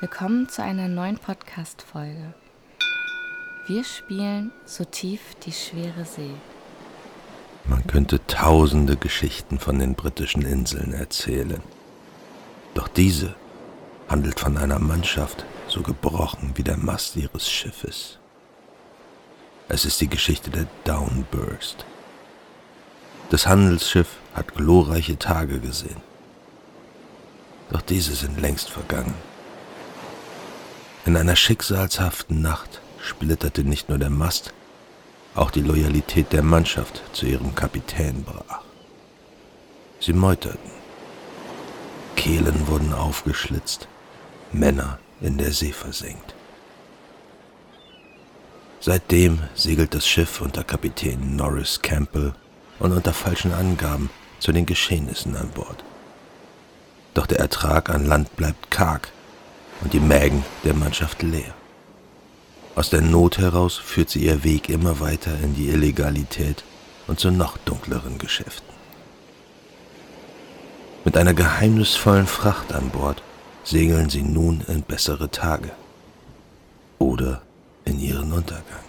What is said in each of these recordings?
Willkommen zu einer neuen Podcast-Folge. Wir spielen so tief die schwere See. Man könnte tausende Geschichten von den britischen Inseln erzählen. Doch diese handelt von einer Mannschaft so gebrochen wie der Mast ihres Schiffes. Es ist die Geschichte der Downburst. Das Handelsschiff hat glorreiche Tage gesehen. Doch diese sind längst vergangen. In einer schicksalshaften Nacht splitterte nicht nur der Mast, auch die Loyalität der Mannschaft zu ihrem Kapitän brach. Sie meuterten. Kehlen wurden aufgeschlitzt, Männer in der See versenkt. Seitdem segelt das Schiff unter Kapitän Norris Campbell und unter falschen Angaben zu den Geschehnissen an Bord. Doch der Ertrag an Land bleibt karg und die Mägen der Mannschaft leer. Aus der Not heraus führt sie ihr Weg immer weiter in die Illegalität und zu noch dunkleren Geschäften. Mit einer geheimnisvollen Fracht an Bord segeln sie nun in bessere Tage oder in ihren Untergang.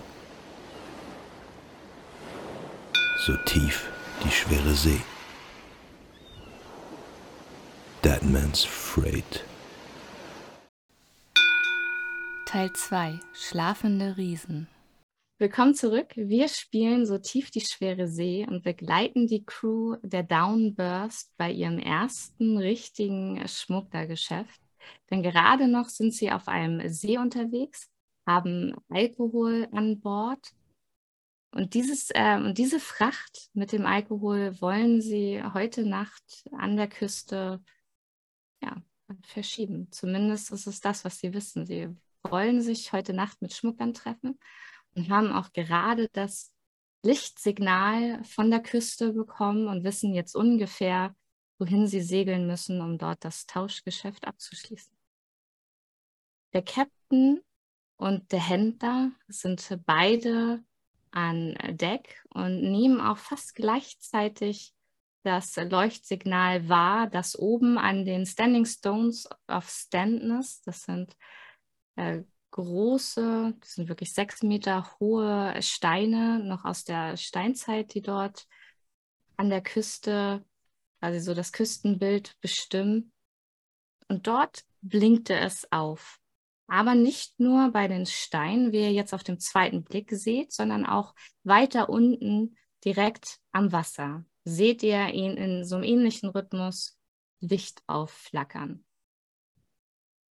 So tief die schwere See. Deadman's Freight. Teil 2 Schlafende Riesen. Willkommen zurück. Wir spielen so tief die schwere See und begleiten die Crew der Downburst bei ihrem ersten richtigen Schmugglergeschäft. Denn gerade noch sind sie auf einem See unterwegs, haben Alkohol an Bord. Und, dieses, äh, und diese Fracht mit dem Alkohol wollen sie heute Nacht an der Küste ja, verschieben. Zumindest ist es das, was sie wissen. Sie wollen sich heute Nacht mit Schmuggern treffen und haben auch gerade das Lichtsignal von der Küste bekommen und wissen jetzt ungefähr, wohin sie segeln müssen, um dort das Tauschgeschäft abzuschließen. Der Captain und der Händler sind beide an Deck und nehmen auch fast gleichzeitig das Leuchtsignal wahr, das oben an den Standing Stones of Standness, das sind äh, große, das sind wirklich sechs Meter hohe Steine, noch aus der Steinzeit, die dort an der Küste, also so das Küstenbild bestimmen. Und dort blinkte es auf. Aber nicht nur bei den Steinen, wie ihr jetzt auf dem zweiten Blick seht, sondern auch weiter unten direkt am Wasser. Seht ihr ihn in so einem ähnlichen Rhythmus Licht aufflackern.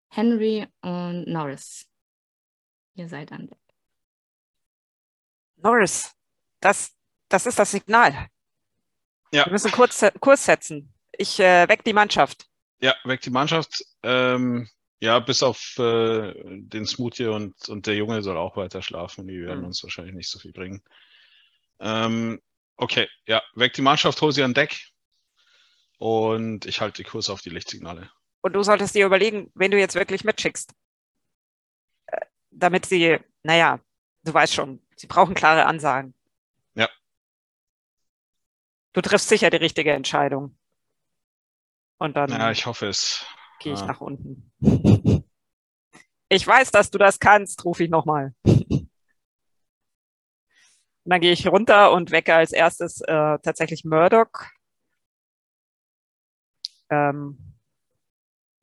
Henry und Norris. Ihr seid an Deck. Norris, das, das ist das Signal. Ja. Wir müssen kurz, Kurs setzen. Ich äh, weck die Mannschaft. Ja, weck die Mannschaft. Ähm, ja, bis auf äh, den Smoothie und, und der Junge soll auch weiter schlafen. Die werden Hm. uns wahrscheinlich nicht so viel bringen. Ähm, okay, ja, weck die Mannschaft, hol sie an Deck. Und ich halte die Kurs auf die Lichtsignale. Und du solltest dir überlegen, wen du jetzt wirklich mitschickst. Äh, Damit sie, naja, du weißt schon, sie brauchen klare Ansagen. Ja. Du triffst sicher die richtige Entscheidung. Und dann Ja, ich hoffe es. gehe ich Ah. nach unten. Ich weiß, dass du das kannst, rufe ich nochmal. Und dann gehe ich runter und wecke als erstes äh, tatsächlich Murdoch ähm,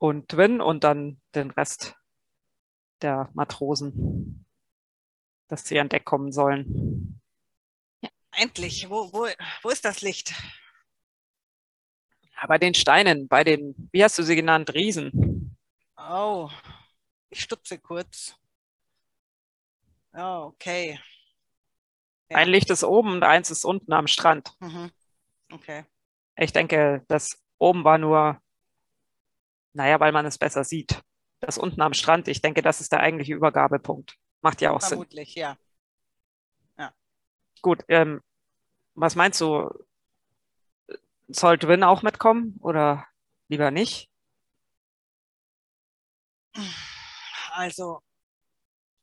und Twin und dann den Rest der Matrosen, dass sie an Deck kommen sollen. Endlich, wo, wo, wo ist das Licht? Ja, bei den Steinen, bei den, wie hast du sie genannt, Riesen. Oh, ich stutze kurz. Oh, okay. Ja. Ein Licht ist oben und eins ist unten am Strand. Mhm. Okay. Ich denke, das oben war nur, naja, weil man es besser sieht. Das unten am Strand, ich denke, das ist der eigentliche Übergabepunkt. Macht ja auch Sinn. Vermutlich, ja. Gut, ähm, was meinst du? Soll Twin auch mitkommen oder lieber nicht? Also,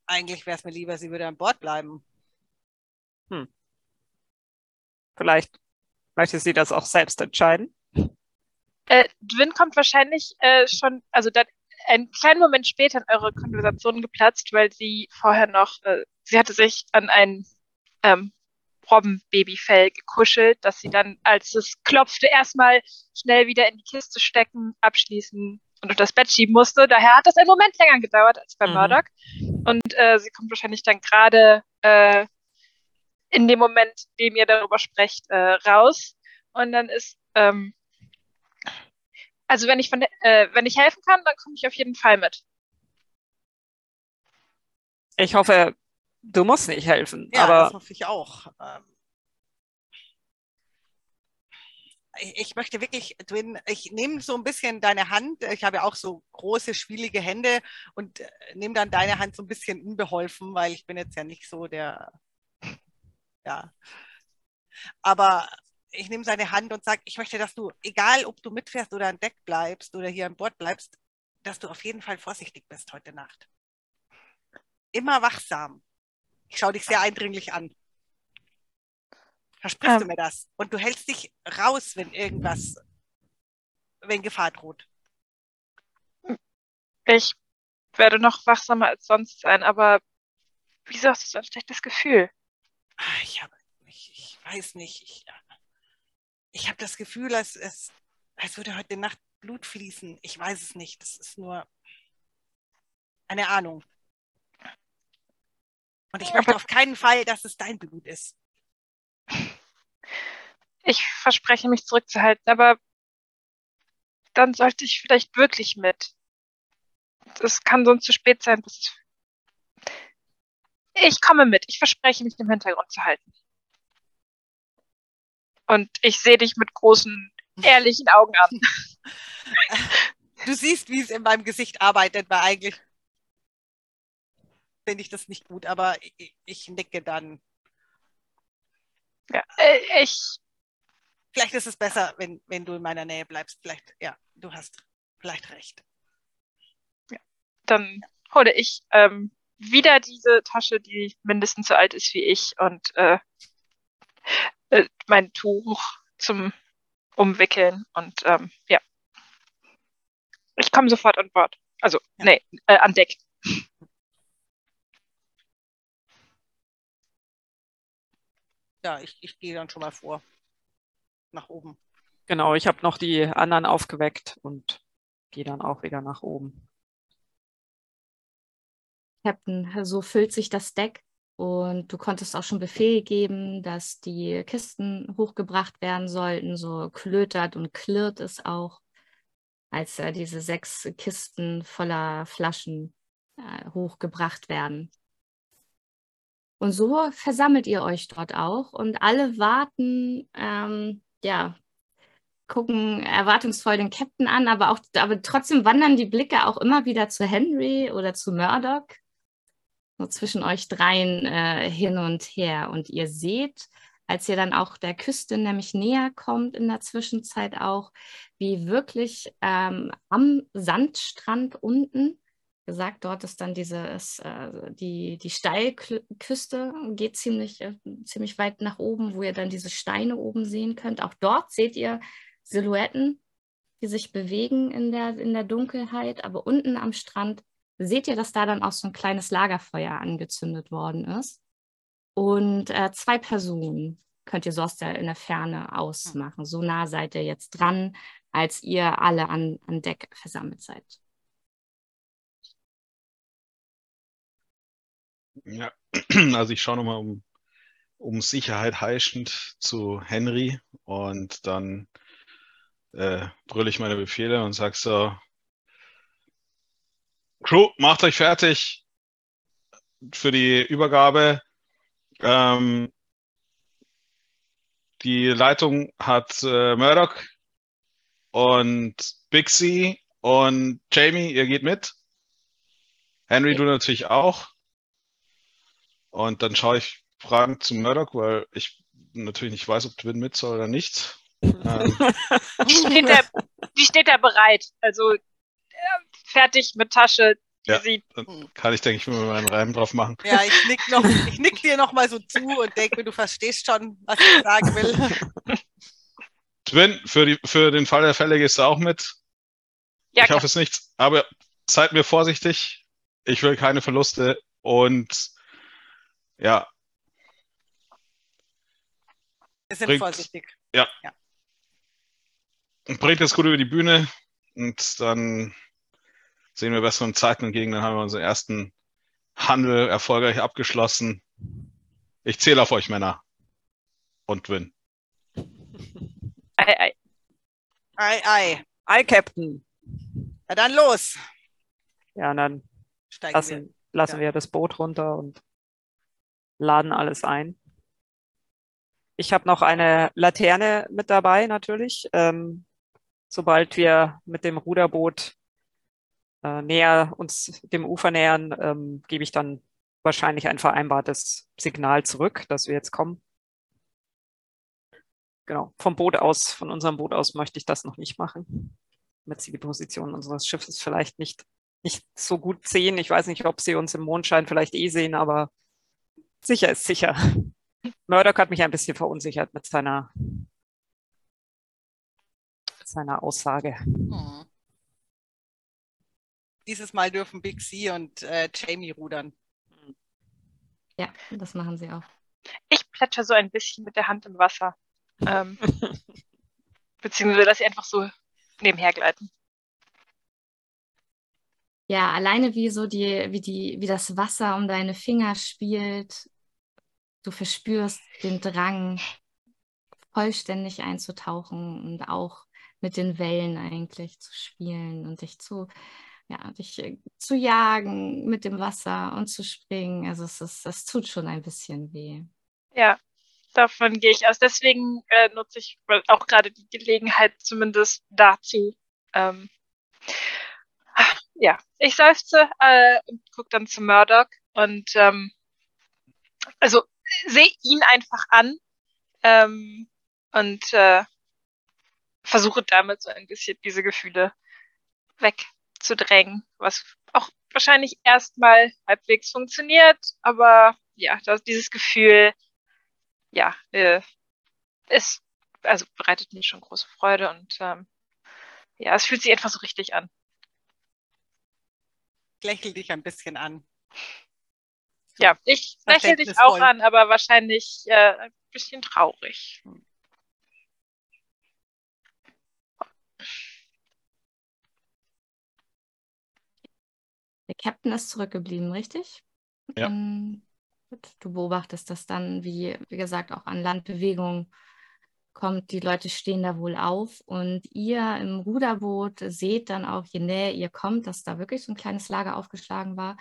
eigentlich wäre es mir lieber, sie würde an Bord bleiben. Vielleicht möchte sie das auch selbst entscheiden. Äh, Dwin kommt wahrscheinlich äh, schon, also dann, einen kleinen Moment später in eure Konversation geplatzt, weil sie vorher noch, äh, sie hatte sich an ein ähm, Robbenbabyfell gekuschelt, dass sie dann, als es klopfte, erstmal schnell wieder in die Kiste stecken, abschließen und auf das Bett schieben musste. Daher hat das einen Moment länger gedauert als bei mhm. Murdoch. Und äh, sie kommt wahrscheinlich dann gerade äh, in dem Moment, in dem ihr darüber sprecht, äh, raus. Und dann ist, ähm, also wenn ich von, äh, wenn ich helfen kann, dann komme ich auf jeden Fall mit. Ich hoffe, du musst nicht helfen. Ja, aber das hoffe ich auch. Ähm, ich, möchte wirklich, Twin, ich nehme so ein bisschen deine Hand. Ich habe ja auch so große, schwierige Hände und äh, nehme dann deine Hand so ein bisschen unbeholfen, weil ich bin jetzt ja nicht so der, ja. Aber ich nehme seine Hand und sage, ich möchte, dass du, egal ob du mitfährst oder an Deck bleibst oder hier an Bord bleibst, dass du auf jeden Fall vorsichtig bist heute Nacht. Immer wachsam. Ich schaue dich sehr eindringlich an. Versprichst ähm, du mir das? Und du hältst dich raus, wenn irgendwas, wenn Gefahr droht. Ich werde noch wachsamer als sonst sein, aber wieso hast du so ein schlechtes Gefühl? Ah, ich habe, ich, ich weiß nicht, ich, ich habe das Gefühl, als, als, als würde heute Nacht Blut fließen. Ich weiß es nicht. Das ist nur eine Ahnung. Und ich möchte auf keinen Fall, dass es dein Blut ist. Ich verspreche mich zurückzuhalten, aber dann sollte ich vielleicht wirklich mit. Es kann sonst zu spät sein. Bis ich komme mit. Ich verspreche mich im Hintergrund zu halten. Und ich sehe dich mit großen, ehrlichen Augen an. Du siehst, wie es in meinem Gesicht arbeitet, weil eigentlich finde ich das nicht gut, aber ich, ich nicke dann. Ja, äh, ich. Vielleicht ist es besser, wenn, wenn du in meiner Nähe bleibst. Vielleicht, ja, du hast vielleicht recht. Ja, dann hole ich ähm, wieder diese Tasche, die mindestens so alt ist wie ich und äh, äh, mein Tuch zum Umwickeln und ähm, ja. Ich komme sofort an Bord. Also, ja. nee, äh, an Deck. ja, ich, ich gehe dann schon mal vor. Nach oben. Genau, ich habe noch die anderen aufgeweckt und gehe dann auch wieder nach oben. Captain, so füllt sich das Deck und du konntest auch schon Befehl geben, dass die Kisten hochgebracht werden sollten. So klötert und klirrt es auch, als äh, diese sechs Kisten voller Flaschen äh, hochgebracht werden. Und so versammelt ihr euch dort auch und alle warten, ähm, ja, gucken erwartungsvoll den Captain an, aber auch, aber trotzdem wandern die Blicke auch immer wieder zu Henry oder zu Murdoch, so zwischen euch dreien äh, hin und her. Und ihr seht, als ihr dann auch der Küste nämlich näher kommt in der Zwischenzeit auch, wie wirklich ähm, am Sandstrand unten gesagt, dort ist dann dieses, äh, die, die Steilküste geht ziemlich, äh, ziemlich weit nach oben, wo ihr dann diese Steine oben sehen könnt. Auch dort seht ihr Silhouetten, die sich bewegen in der, in der Dunkelheit, aber unten am Strand seht ihr, dass da dann auch so ein kleines Lagerfeuer angezündet worden ist. Und äh, zwei Personen könnt ihr so aus der, in der Ferne ausmachen. So nah seid ihr jetzt dran, als ihr alle an, an Deck versammelt seid. Ja, also ich schaue nochmal um, um Sicherheit heischend zu Henry und dann äh, brülle ich meine Befehle und sage so, Crew, macht euch fertig für die Übergabe. Ähm, die Leitung hat äh, Murdoch und Bixie und Jamie, ihr geht mit. Henry, du natürlich auch. Und dann schaue ich fragend zu Murdoch, weil ich natürlich nicht weiß, ob Twin mit soll oder nicht. ähm. die, steht da, die steht da bereit. Also fertig mit Tasche. Ja, dann kann ich, denke ich, mir meinen Reim drauf machen. Ja, ich nick, noch, ich nick dir noch mal so zu und denke du verstehst schon, was ich sagen will. Twin, für, die, für den Fall der Fälle gehst du auch mit. Ja, ich klar. hoffe es nicht, aber seid mir vorsichtig. Ich will keine Verluste und ja. Wir sind bringt, vorsichtig. Ja. ja. Bringt das gut über die Bühne und dann sehen wir besseren Zeiten entgegen. Dann haben wir unseren ersten Handel erfolgreich abgeschlossen. Ich zähle auf euch Männer und win. Ei, ei. Ei, ei. Ei, Captain. Na dann los. Ja, und dann Steigen lassen, wir, lassen ja. wir das Boot runter und laden alles ein. Ich habe noch eine Laterne mit dabei, natürlich. Ähm, sobald wir mit dem Ruderboot äh, näher uns dem Ufer nähern, ähm, gebe ich dann wahrscheinlich ein vereinbartes Signal zurück, dass wir jetzt kommen. Genau, vom Boot aus, von unserem Boot aus möchte ich das noch nicht machen, damit sie die Position unseres Schiffes vielleicht nicht, nicht so gut sehen. Ich weiß nicht, ob sie uns im Mondschein vielleicht eh sehen, aber sicher ist sicher. Murdoch hat mich ein bisschen verunsichert mit seiner, seiner Aussage. Hm. Dieses Mal dürfen Big C und äh, Jamie rudern. Ja, das machen sie auch. Ich plätscher so ein bisschen mit der Hand im Wasser. Ähm, beziehungsweise, dass sie einfach so nebenher gleiten. Ja, alleine wie so die, wie die, wie das Wasser um deine Finger spielt, du verspürst den Drang, vollständig einzutauchen und auch mit den Wellen eigentlich zu spielen und dich zu, ja, dich äh, zu jagen mit dem Wasser und zu springen. Also es ist, das tut schon ein bisschen weh. Ja, davon gehe ich aus. Deswegen äh, nutze ich auch gerade die Gelegenheit zumindest dazu. Ähm, ja, ich seufze äh, und gucke dann zu Murdoch und ähm, also sehe ihn einfach an ähm, und äh, versuche damit so ein bisschen diese Gefühle wegzudrängen, was auch wahrscheinlich erstmal halbwegs funktioniert, aber ja, das, dieses Gefühl, ja, äh, es also bereitet mir schon große Freude und ähm, ja, es fühlt sich einfach so richtig an. Lächel dich ein bisschen an. So, ja, ich lächle dich auch an, aber wahrscheinlich äh, ein bisschen traurig. Der Captain ist zurückgeblieben, richtig? Ja. Um, Du beobachtest das dann, wie, wie gesagt, auch an Landbewegungen kommt. Die Leute stehen da wohl auf und ihr im Ruderboot seht dann auch, je näher ihr kommt, dass da wirklich so ein kleines Lager aufgeschlagen war.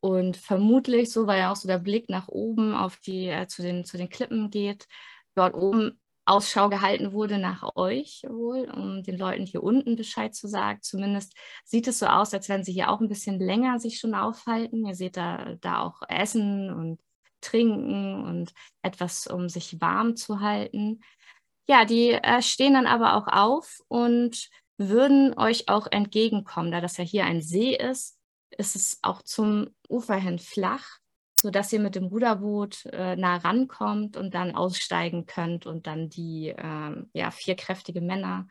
Und vermutlich, so weil ja auch so der Blick nach oben auf die, äh, zu, den, zu den Klippen geht, dort oben Ausschau gehalten wurde nach euch wohl, um den Leuten hier unten Bescheid zu sagen. Zumindest sieht es so aus, als wenn sie hier auch ein bisschen länger sich schon aufhalten. Ihr seht da, da auch Essen und Trinken und etwas, um sich warm zu halten. Ja, die äh, stehen dann aber auch auf und würden euch auch entgegenkommen. Da das ja hier ein See ist, ist es auch zum Ufer hin flach sodass ihr mit dem Ruderboot äh, nah rankommt und dann aussteigen könnt und dann die ähm, ja, vier kräftige Männer,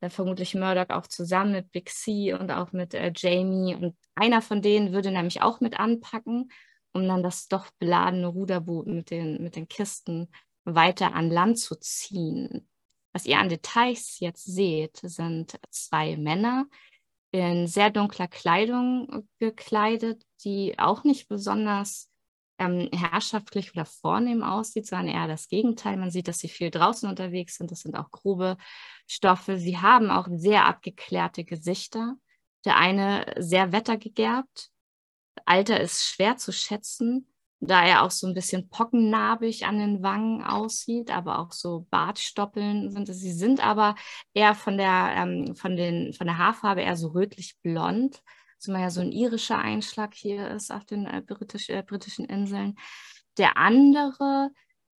dann vermutlich Murdoch auch zusammen mit Big C und auch mit äh, Jamie und einer von denen würde nämlich auch mit anpacken, um dann das doch beladene Ruderboot mit den, mit den Kisten weiter an Land zu ziehen. Was ihr an Details jetzt seht, sind zwei Männer, in sehr dunkler Kleidung gekleidet, die auch nicht besonders ähm, herrschaftlich oder vornehm aussieht, sondern eher das Gegenteil. Man sieht, dass sie viel draußen unterwegs sind. Das sind auch grobe Stoffe. Sie haben auch sehr abgeklärte Gesichter. Der eine sehr wettergegerbt. Alter ist schwer zu schätzen, da er auch so ein bisschen pockennarbig an den Wangen aussieht, aber auch so Bartstoppeln sind. Sie sind aber eher von der, ähm, von den, von der Haarfarbe eher so rötlich-blond zumal ja so ein irischer Einschlag hier ist auf den äh, britisch, äh, britischen Inseln. Der andere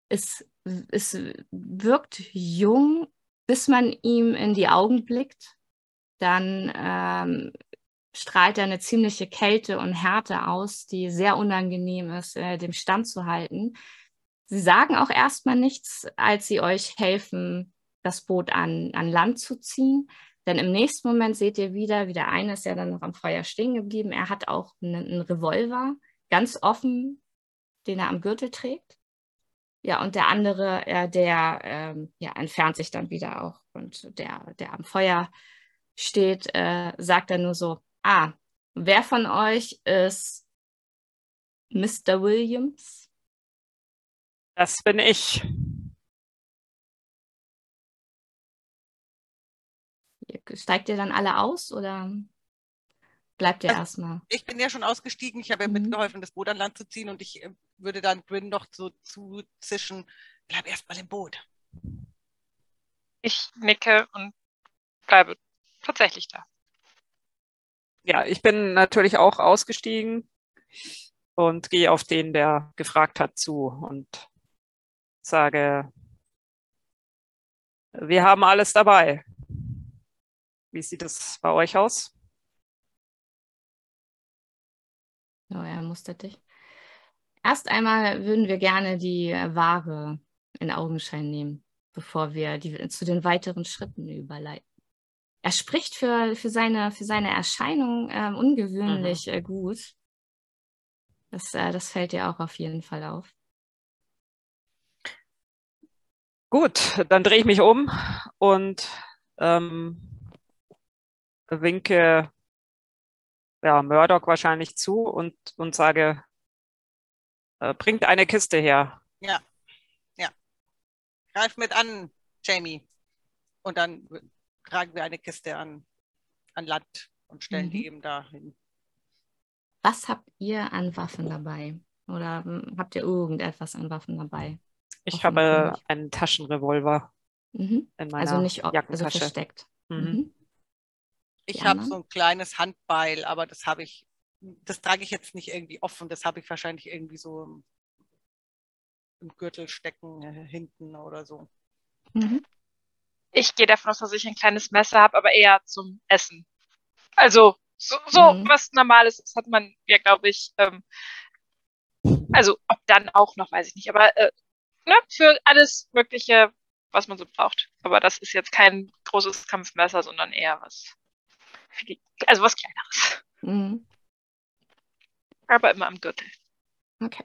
ist, ist, wirkt jung, bis man ihm in die Augen blickt. Dann ähm, strahlt er eine ziemliche Kälte und Härte aus, die sehr unangenehm ist, äh, dem Stand zu halten. Sie sagen auch erstmal nichts, als sie euch helfen, das Boot an, an Land zu ziehen. Denn im nächsten Moment seht ihr wieder, wie der eine ist ja dann noch am Feuer stehen geblieben. Er hat auch einen, Revolver, ganz offen, den er am Gürtel trägt. Ja, und der andere, äh, der ähm, ja, entfernt sich dann wieder auch. Und der, der am Feuer steht, äh, sagt dann nur so, ah, wer von euch ist Mr. Williams? Das bin ich. Steigt ihr dann alle aus oder bleibt ihr also, erstmal? Ich bin ja schon ausgestiegen. Ich habe ja mhm. mitgeholfen, das Boot an Land zu ziehen und ich äh, würde dann Bryn noch so zuzischen, bleib erstmal im Boot. Ich nicke und bleibe tatsächlich da. Ja, ich bin natürlich auch ausgestiegen und gehe auf den, der gefragt hat, zu und sage, wir haben alles dabei. Wie sieht es bei euch aus? Oh, er mustert dich. Erst einmal würden wir gerne die Ware in Augenschein nehmen, bevor wir die, zu den weiteren Schritten überleiten. Er spricht für, für, seine, für seine Erscheinung äh, ungewöhnlich mhm. äh, gut. Das, äh, das fällt dir auch auf jeden Fall auf. Gut, dann drehe ich mich um und ähm, winke ja, Murdoch wahrscheinlich zu und, und sage, äh, bringt eine Kiste her. Ja, ja. Greif mit an, Jamie. Und dann tragen wir eine Kiste an, an Land und stellen mhm. die eben dahin. Was habt ihr an Waffen dabei? Oder hm, habt ihr irgendetwas an Waffen dabei? Ich habe einen Taschenrevolver mhm. in meiner also nicht Jackentasche. Also versteckt. Mhm. Ich habe so ein kleines Handbeil, aber das habe ich, das trage ich jetzt nicht irgendwie offen. Das habe ich wahrscheinlich irgendwie so im, im Gürtel stecken äh, hinten oder so. Mhm. Ich gehe davon aus, dass ich ein kleines Messer habe, aber eher zum Essen. Also so, so mhm. was Normales das hat man ja, glaube ich, ähm, also ob dann auch noch, weiß ich nicht, aber äh, ne, für alles Mögliche, was man so braucht. Aber das ist jetzt kein großes Kampfmesser, sondern eher was also was Kleineres. Mhm. Aber immer am Gürtel. Okay.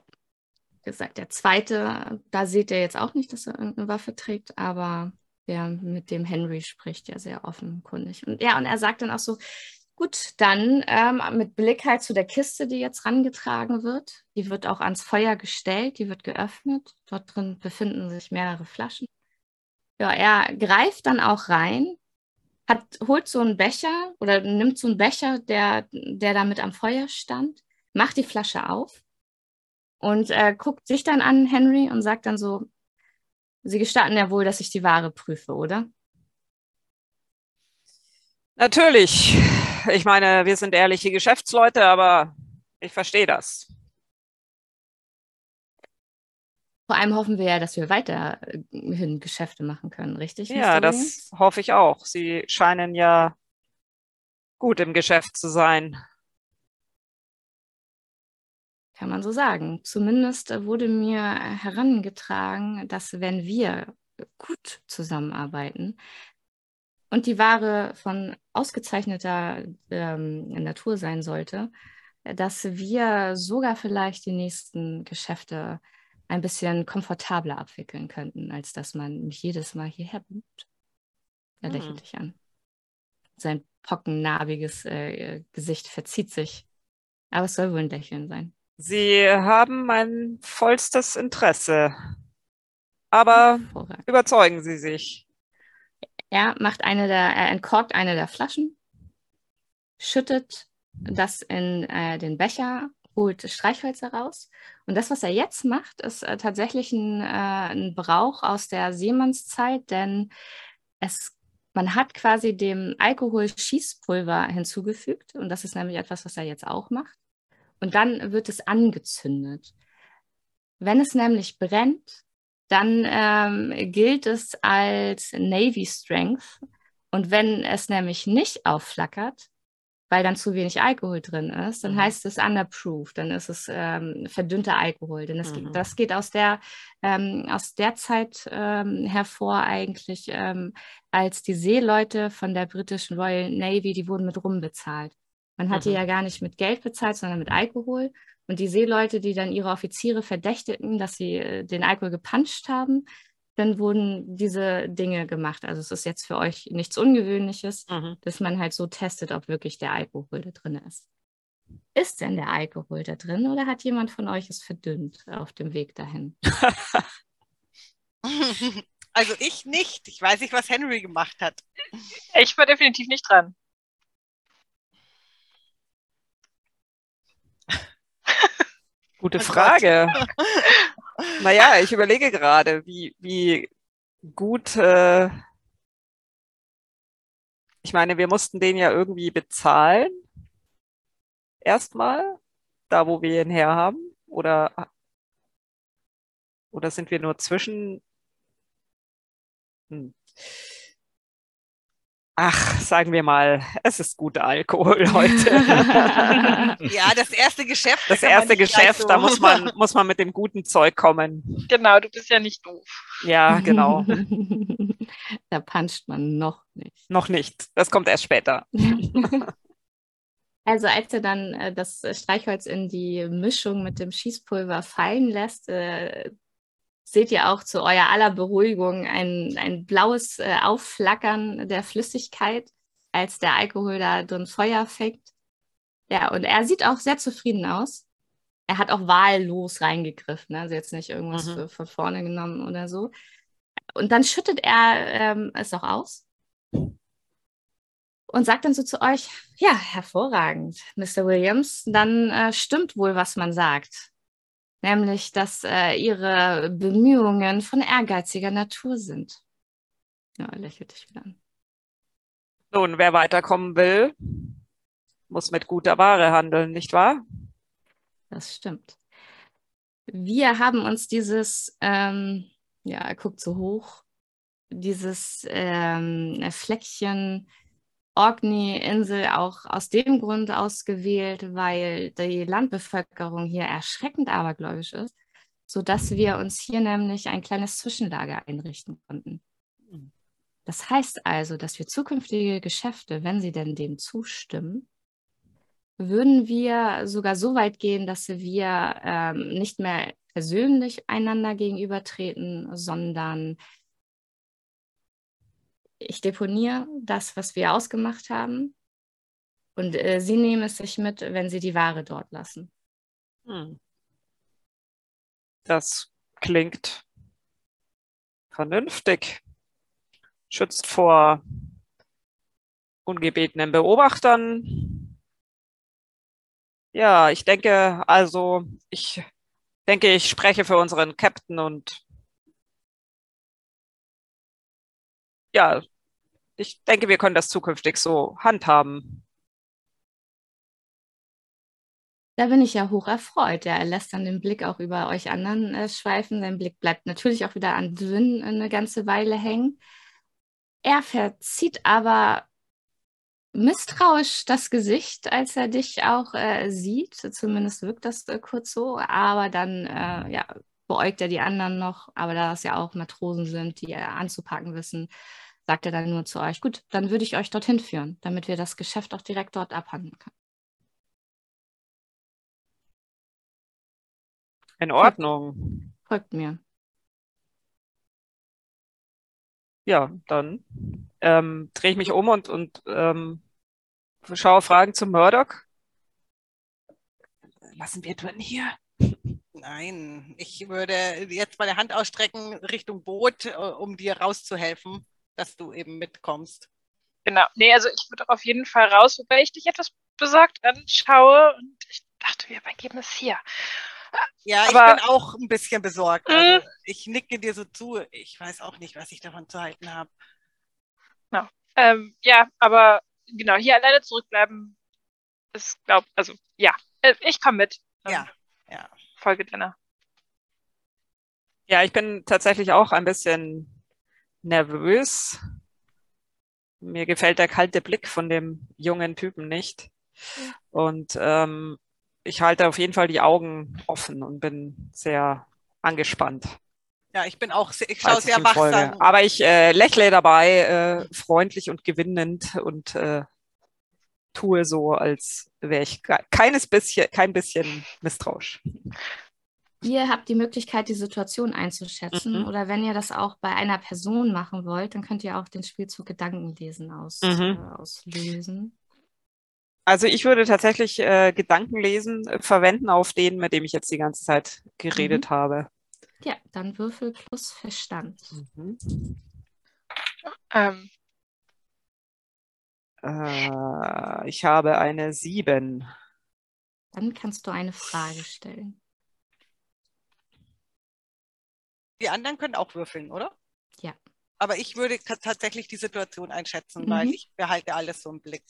Wie gesagt, der zweite, da seht ihr jetzt auch nicht, dass er irgendeine Waffe trägt, aber der mit dem Henry spricht ja sehr offenkundig. Und ja, und er sagt dann auch so, gut, dann ähm, mit Blick halt zu der Kiste, die jetzt rangetragen wird. Die wird auch ans Feuer gestellt, die wird geöffnet. Dort drin befinden sich mehrere Flaschen. Ja, er greift dann auch rein hat, holt so einen Becher oder nimmt so einen Becher, der, der da mit am Feuer stand, macht die Flasche auf und äh, guckt sich dann an, Henry, und sagt dann so, Sie gestatten ja wohl, dass ich die Ware prüfe, oder? Natürlich. Ich meine, wir sind ehrliche Geschäftsleute, aber ich verstehe das. Vor allem hoffen wir ja, dass wir weiterhin Geschäfte machen können, richtig? Ja, das hoffe ich auch. Sie scheinen ja gut im Geschäft zu sein. Kann man so sagen. Zumindest wurde mir herangetragen, dass wenn wir gut zusammenarbeiten und die Ware von ausgezeichneter ähm, Natur sein sollte, dass wir sogar vielleicht die nächsten Geschäfte ein bisschen komfortabler abwickeln könnten, als dass man mich jedes Mal hierher bringt. Er hm. lächelt dich an. Sein pockennarbiges äh, Gesicht verzieht sich. Aber es soll wohl ein Lächeln sein. Sie haben mein vollstes Interesse. Aber überzeugen Sie sich. Er macht eine der, er entkorkt eine der Flaschen, schüttet das in äh, den Becher holt Streichholz heraus. Und das, was er jetzt macht, ist äh, tatsächlich ein, äh, ein, Brauch aus der Seemannszeit, denn es, man hat quasi dem Alkohol Schießpulver hinzugefügt. Und das ist nämlich etwas, was er jetzt auch macht. Und dann wird es angezündet. Wenn es nämlich brennt, dann ähm, gilt es als Navy Strength. Und wenn es nämlich nicht aufflackert, weil dann zu wenig Alkohol drin ist, dann mhm. heißt es underproof, dann ist es ähm, verdünnter Alkohol. Denn das, mhm. das geht aus der, ähm, aus der Zeit ähm, hervor eigentlich, ähm, als die Seeleute von der britischen Royal Navy, die wurden mit Rum bezahlt. Man hat mhm. die ja gar nicht mit Geld bezahlt, sondern mit Alkohol. Und die Seeleute, die dann ihre Offiziere verdächtigten, dass sie äh, den Alkohol gepanscht haben, dann wurden diese Dinge gemacht. Also es ist jetzt für euch nichts Ungewöhnliches, mhm. dass man halt so testet, ob wirklich der Alkohol da drin ist. Ist denn der Alkohol da drin oder hat jemand von euch es verdünnt auf dem Weg dahin? also ich nicht. Ich weiß nicht, was Henry gemacht hat. Ich war definitiv nicht dran. Gute Frage. naja, ich überlege gerade, wie, wie gut. Äh, ich meine, wir mussten den ja irgendwie bezahlen. Erstmal, da wo wir ihn herhaben. Oder, oder sind wir nur zwischen. Hm. Ach, sagen wir mal, es ist guter Alkohol heute. ja, das erste Geschäft. Das erste Geschäft, so. da muss man, muss man mit dem guten Zeug kommen. Genau, du bist ja nicht doof. Ja, genau. da puncht man noch nicht. Noch nicht. Das kommt erst später. Also als er dann äh, das Streichholz in die Mischung mit dem Schießpulver fallen lässt, äh, seht ihr auch zu eurer aller Beruhigung ein, ein blaues äh, Aufflackern der Flüssigkeit, als der Alkohol da drin Feuer fängt. Ja, und er sieht auch sehr zufrieden aus. Er hat auch wahllos reingegriffen, ne? also jetzt nicht irgendwas mhm. von vorne genommen oder so. Und dann schüttet er ähm, es auch aus und sagt dann so zu euch, ja, hervorragend, Mr. Williams, dann äh, stimmt wohl, was man sagt nämlich dass äh, ihre Bemühungen von ehrgeiziger Natur sind. Ja, lächelt dich wieder an. Nun, wer weiterkommen will, muss mit guter Ware handeln, nicht wahr? Das stimmt. Wir haben uns dieses, ähm, ja, er guckt so hoch, dieses ähm, Fleckchen Orkney-Insel auch aus dem Grund ausgewählt, weil die Landbevölkerung hier erschreckend abergläubisch ist, sodass wir uns hier nämlich ein kleines Zwischenlager einrichten konnten. Das heißt also, dass wir zukünftige Geschäfte, wenn sie denn dem zustimmen, würden wir sogar so weit gehen, dass wir ähm, nicht mehr persönlich einander gegenübertreten, sondern ich deponiere das, was wir ausgemacht haben. Und äh, sie nehmen es sich mit, wenn sie die Ware dort lassen. Hm. Das klingt vernünftig. Schützt vor ungebetenen Beobachtern. Ja, ich denke, also, ich denke, ich spreche für unseren Captain und ja, ich denke, wir können das zukünftig so handhaben. Da bin ich ja hoch erfreut. Ja, er lässt dann den Blick auch über euch anderen äh, schweifen. Sein Blick bleibt natürlich auch wieder an Dwyn eine ganze Weile hängen. Er verzieht aber misstrauisch das Gesicht, als er dich auch äh, sieht. Zumindest wirkt das äh, kurz so. Aber dann äh, ja, beäugt er die anderen noch. Aber da es ja auch Matrosen sind, die anzupacken wissen, sagt er dann nur zu euch, gut, dann würde ich euch dorthin führen, damit wir das Geschäft auch direkt dort abhandeln können. In Ordnung. Folgt mir. Ja, dann ähm, drehe ich mich um und, und ähm, schaue Fragen zum Murdoch. Lassen wir drin hier? Nein, ich würde jetzt meine Hand ausstrecken Richtung Boot, äh, um dir rauszuhelfen dass du eben mitkommst. Genau. Nee, also ich würde auf jeden Fall raus, wobei ich dich etwas besorgt anschaue und ich dachte, wir übergeben es hier. Ja, aber, ich bin auch ein bisschen besorgt. Also mhm. ich nicke dir so zu. Ich weiß auch nicht, was ich davon zu halten habe. Genau. Ähm, ja, aber genau, hier alleine zurückbleiben ist, glaub, also ja, äh, ich komme mit. Ja, ja. Folge deiner. Ja, ich bin tatsächlich auch ein bisschen nervös. Mir gefällt der kalte Blick von dem jungen Typen nicht. Und ähm, ich halte auf jeden Fall die Augen offen und bin sehr angespannt. Ja, ich bin auch, ich schaue sehr wachsam. Aber ich äh, lächle dabei, äh, freundlich und gewinnend und äh, tue so, als wäre ich keines bisschen, kein bisschen misstrauisch. Ihr habt die Möglichkeit, die Situation einzuschätzen. Mhm. Oder wenn ihr das auch bei einer Person machen wollt, dann könnt ihr auch den Spielzug Gedankenlesen aus, mhm. äh, auslösen. Also ich würde tatsächlich äh, Gedankenlesen äh, verwenden auf den, mit dem ich jetzt die ganze Zeit geredet mhm. habe. Ja, dann Würfel plus Verstand. Mhm. Ähm. Äh, ich habe eine sieben. Dann kannst du eine Frage stellen. Die anderen können auch würfeln, oder? Ja. Aber ich würde tatsächlich die Situation einschätzen, mhm. weil ich behalte alles so im Blick.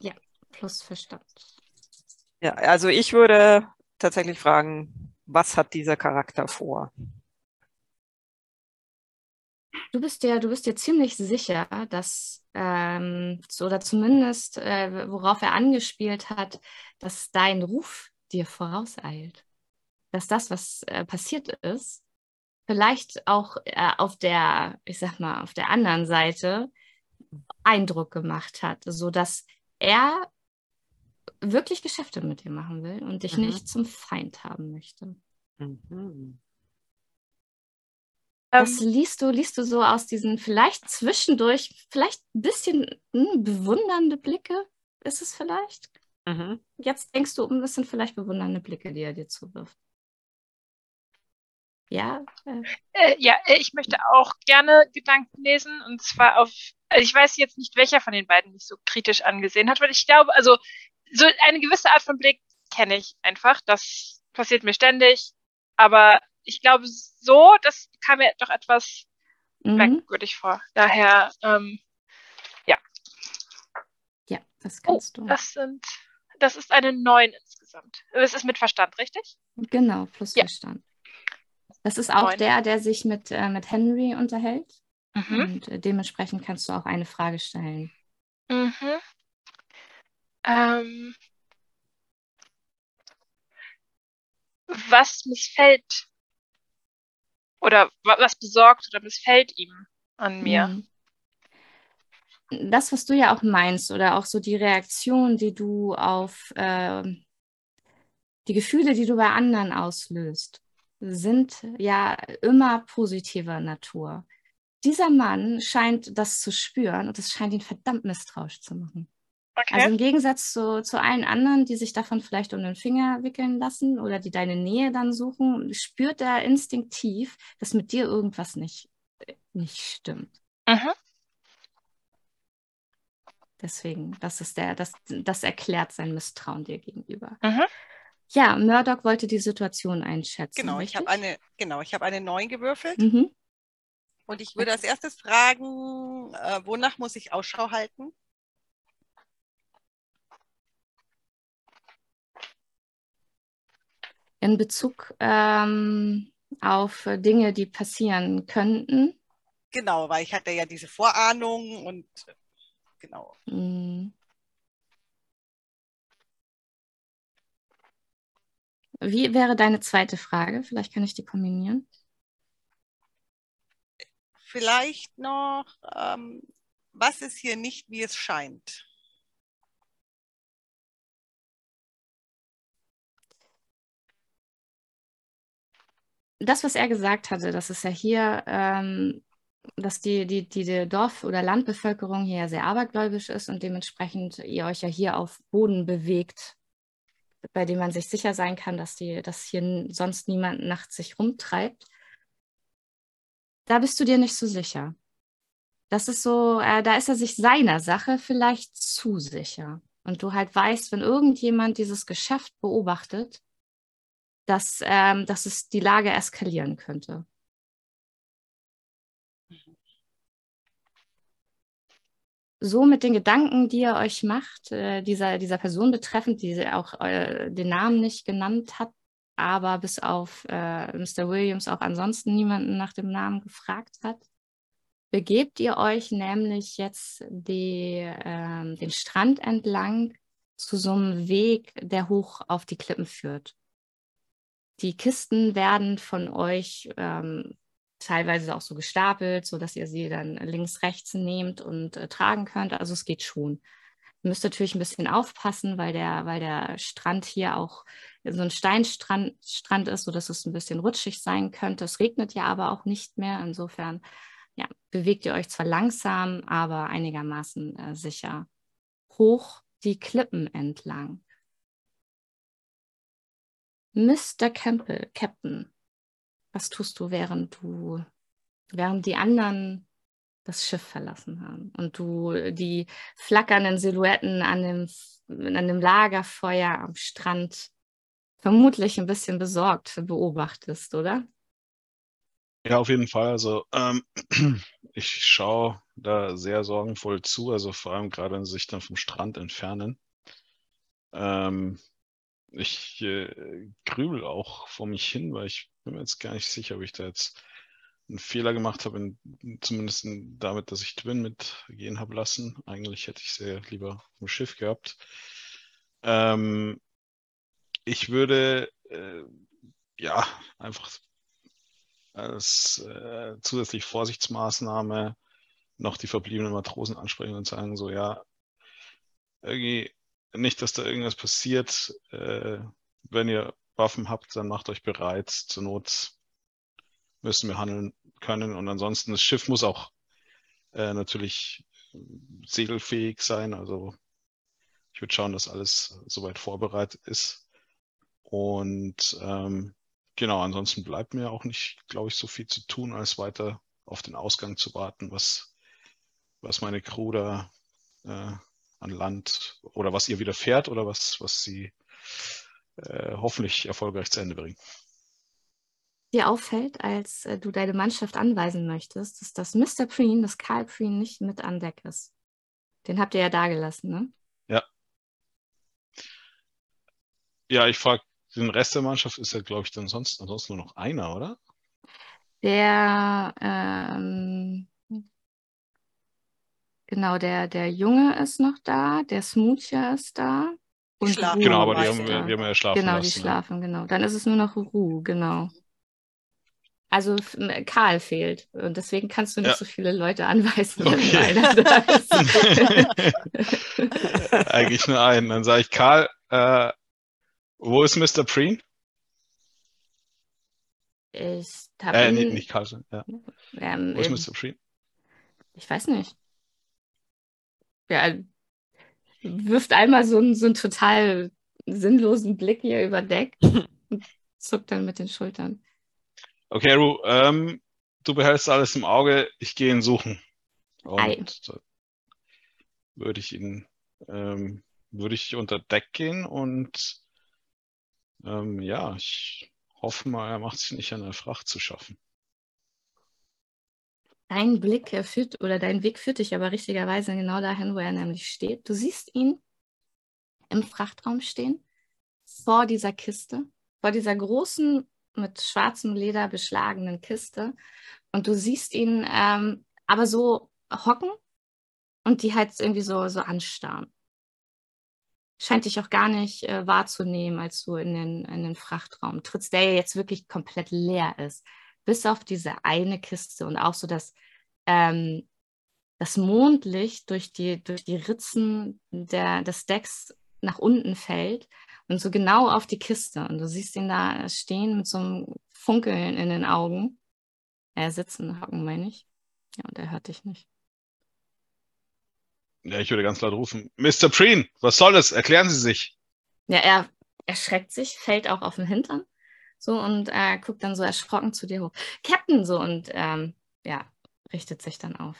Ja, plus Verstand. Ja, also ich würde tatsächlich fragen, was hat dieser Charakter vor? Du bist dir, du bist dir ziemlich sicher, dass, ähm, oder zumindest, äh, worauf er angespielt hat, dass dein Ruf dir vorauseilt. Dass das, was äh, passiert ist, vielleicht auch äh, auf der, ich sag mal, auf der anderen Seite Eindruck gemacht hat, sodass er wirklich Geschäfte mit dir machen will und dich mhm. nicht zum Feind haben möchte. Mhm. Das ähm. liest du, liest du so aus diesen vielleicht zwischendurch, vielleicht ein bisschen hm, bewundernde Blicke, ist es vielleicht? Mhm. Jetzt denkst du um, das sind vielleicht bewundernde Blicke, die er dir zuwirft. Ja. Äh. Äh, ja, äh, ich möchte auch gerne Gedanken lesen und zwar auf, also ich weiß jetzt nicht, welcher von den beiden mich so kritisch angesehen hat, weil ich glaube, also so eine gewisse Art von Blick kenne ich einfach. Das passiert mir ständig. Aber ich glaube, so, das kam mir doch etwas mhm. merkwürdig vor. Daher, ähm, ja. Ja, das kannst oh, du. Das sind, das ist eine 9 insgesamt. Es ist mit Verstand, richtig? Genau, plus ja. Verstand. Das ist auch 9. der, der sich mit, äh, mit Henry unterhält. Mhm. Und äh, dementsprechend kannst du auch eine Frage stellen. Mhm. Ähm, was missfällt oder was besorgt oder missfällt ihm an mir? Mhm. Das, was du ja auch meinst, oder auch so die Reaktion, die du auf äh, die Gefühle, die du bei anderen auslöst, sind ja immer positiver Natur. Dieser Mann scheint das zu spüren und es scheint ihn verdammt misstrauisch zu machen. Okay. Also im Gegensatz zu, zu allen anderen, die sich davon vielleicht um den Finger wickeln lassen oder die deine Nähe dann suchen, spürt er instinktiv, dass mit dir irgendwas nicht, nicht stimmt. Mhm. Deswegen, das ist der, das, das erklärt sein Misstrauen dir gegenüber. Mhm. Ja, Murdoch wollte die Situation einschätzen. Genau, richtig? ich habe eine, genau, ich habe eine 9 gewürfelt. Mhm. Und ich würde als erstes fragen, äh, wonach muss ich Ausschau halten? in Bezug ähm, auf Dinge, die passieren könnten. Genau, weil ich hatte ja diese Vorahnung und genau. Mhm. Wie wäre deine zweite Frage? Vielleicht kann ich die kombinieren. Vielleicht noch, ähm, was ist hier nicht, wie es scheint? das, was er gesagt hatte, dass es ja hier, ähm, dass die, die, die Dorf- oder Landbevölkerung hier sehr abergläubisch ist und dementsprechend ihr euch ja hier auf Boden bewegt, bei dem man sich sicher sein kann, dass, die, dass hier sonst niemand nachts sich rumtreibt. Da bist du dir nicht so sicher. Das ist so, äh, da ist er sich seiner Sache vielleicht zu sicher. Und du halt weißt, wenn irgendjemand dieses Geschäft beobachtet, dass, ähm, dass es die Lage eskalieren könnte. So mit den Gedanken, die ihr euch macht, äh, dieser, dieser Person betreffend, die auch äh, den Namen nicht genannt hat, aber bis auf äh, Mr. Williams auch ansonsten niemanden nach dem Namen gefragt hat, begebt ihr euch nämlich jetzt die, ähm, den Strand entlang zu so einem Weg, der hoch auf die Klippen führt. Die Kisten werden von euch ähm, teilweise auch so gestapelt, sodass ihr sie dann links, rechts nehmt und äh, tragen könnt. Also es geht schon. Ihr müsst natürlich ein bisschen aufpassen, weil der, weil der Strand hier auch so ein Steinstrand Strand ist, sodass es ein bisschen rutschig sein könnte. Es regnet ja aber auch nicht mehr. Insofern ja, bewegt ihr euch zwar langsam, aber einigermaßen äh, sicher hoch die Klippen entlang. Mr. Campbell, Captain, was tust du, während du, während die anderen das Schiff verlassen haben und du die flackernden Silhouetten an dem, an dem Lagerfeuer am Strand vermutlich ein bisschen besorgt beobachtest, oder? Ja, auf jeden Fall. Also ähm, ich schaue da sehr sorgenvoll zu, also vor allem gerade, wenn sie sich dann vom Strand entfernen. Ähm, ich äh, grübel auch vor mich hin, weil ich bin mir jetzt gar nicht sicher, ob ich da jetzt einen Fehler gemacht habe, in, zumindest in, damit, dass ich Twin mitgehen habe lassen. Eigentlich hätte ich sie lieber vom Schiff gehabt. Ähm, ich würde äh, ja einfach als äh, zusätzliche Vorsichtsmaßnahme noch die verbliebenen Matrosen ansprechen und sagen so, ja, irgendwie nicht, dass da irgendwas passiert. Äh, wenn ihr Waffen habt, dann macht euch bereit. Zur Not müssen wir handeln können. Und ansonsten, das Schiff muss auch äh, natürlich segelfähig sein. Also ich würde schauen, dass alles soweit vorbereitet ist. Und ähm, genau, ansonsten bleibt mir auch nicht, glaube ich, so viel zu tun, als weiter auf den Ausgang zu warten, was, was meine Crew da äh, an Land oder was ihr widerfährt oder was, was sie äh, hoffentlich erfolgreich zu Ende bringen. Dir auffällt, als äh, du deine Mannschaft anweisen möchtest, dass das Mr. Preen, das Karl Preen nicht mit an Deck ist. Den habt ihr ja da gelassen, ne? Ja. Ja, ich frage den Rest der Mannschaft, ist ja, glaube ich, dann sonst ansonsten nur noch einer, oder? Der, ähm, Genau, der, der Junge ist noch da, der Smoothie ist da. Und schlafen. Genau, aber die haben, die haben ja schlafen Genau, lassen, die schlafen, ja. genau. Dann ist es nur noch Ruhe, genau. Also Karl fehlt und deswegen kannst du nicht ja. so viele Leute anweisen, wenn okay. einer da ist. Eigentlich nur einen. Dann sage ich, Karl, äh, wo ist Mr. Preen? Ich habe äh, ihn... nicht Karl, ja. Ähm, wo ist Mr. Preen? Ich weiß nicht ja, wirft einmal so einen, so einen total sinnlosen Blick hier über Deck und zuckt dann mit den Schultern. Okay, Ru, ähm, du behältst alles im Auge, ich gehe ihn suchen. Und würde ich ihn, ähm, würde ich unter Deck gehen und ähm, ja, ich hoffe mal, er macht sich nicht an der Fracht zu schaffen. Dein Blick führt oder dein Weg führt dich aber richtigerweise genau dahin, wo er nämlich steht. Du siehst ihn im Frachtraum stehen, vor dieser Kiste, vor dieser großen, mit schwarzem Leder beschlagenen Kiste. Und du siehst ihn ähm, aber so hocken und die halt irgendwie so, so anstarren. Scheint dich auch gar nicht äh, wahrzunehmen, als du in den, in den Frachtraum trittst, der jetzt wirklich komplett leer ist bis auf diese eine Kiste und auch so das, ähm, das Mondlicht durch die, durch die Ritzen der, des Decks nach unten fällt und so genau auf die Kiste. Und du siehst ihn da stehen mit so einem Funkeln in den Augen. Er sitzen, hocken, meine ich. Ja, und er hört dich nicht. Ja, ich würde ganz laut rufen: Mr. Preen, was soll es? Erklären Sie sich. Ja, er erschreckt sich, fällt auch auf den Hintern so und äh, guckt dann so erschrocken zu dir hoch. Captain, so und ähm, ja, richtet sich dann auf.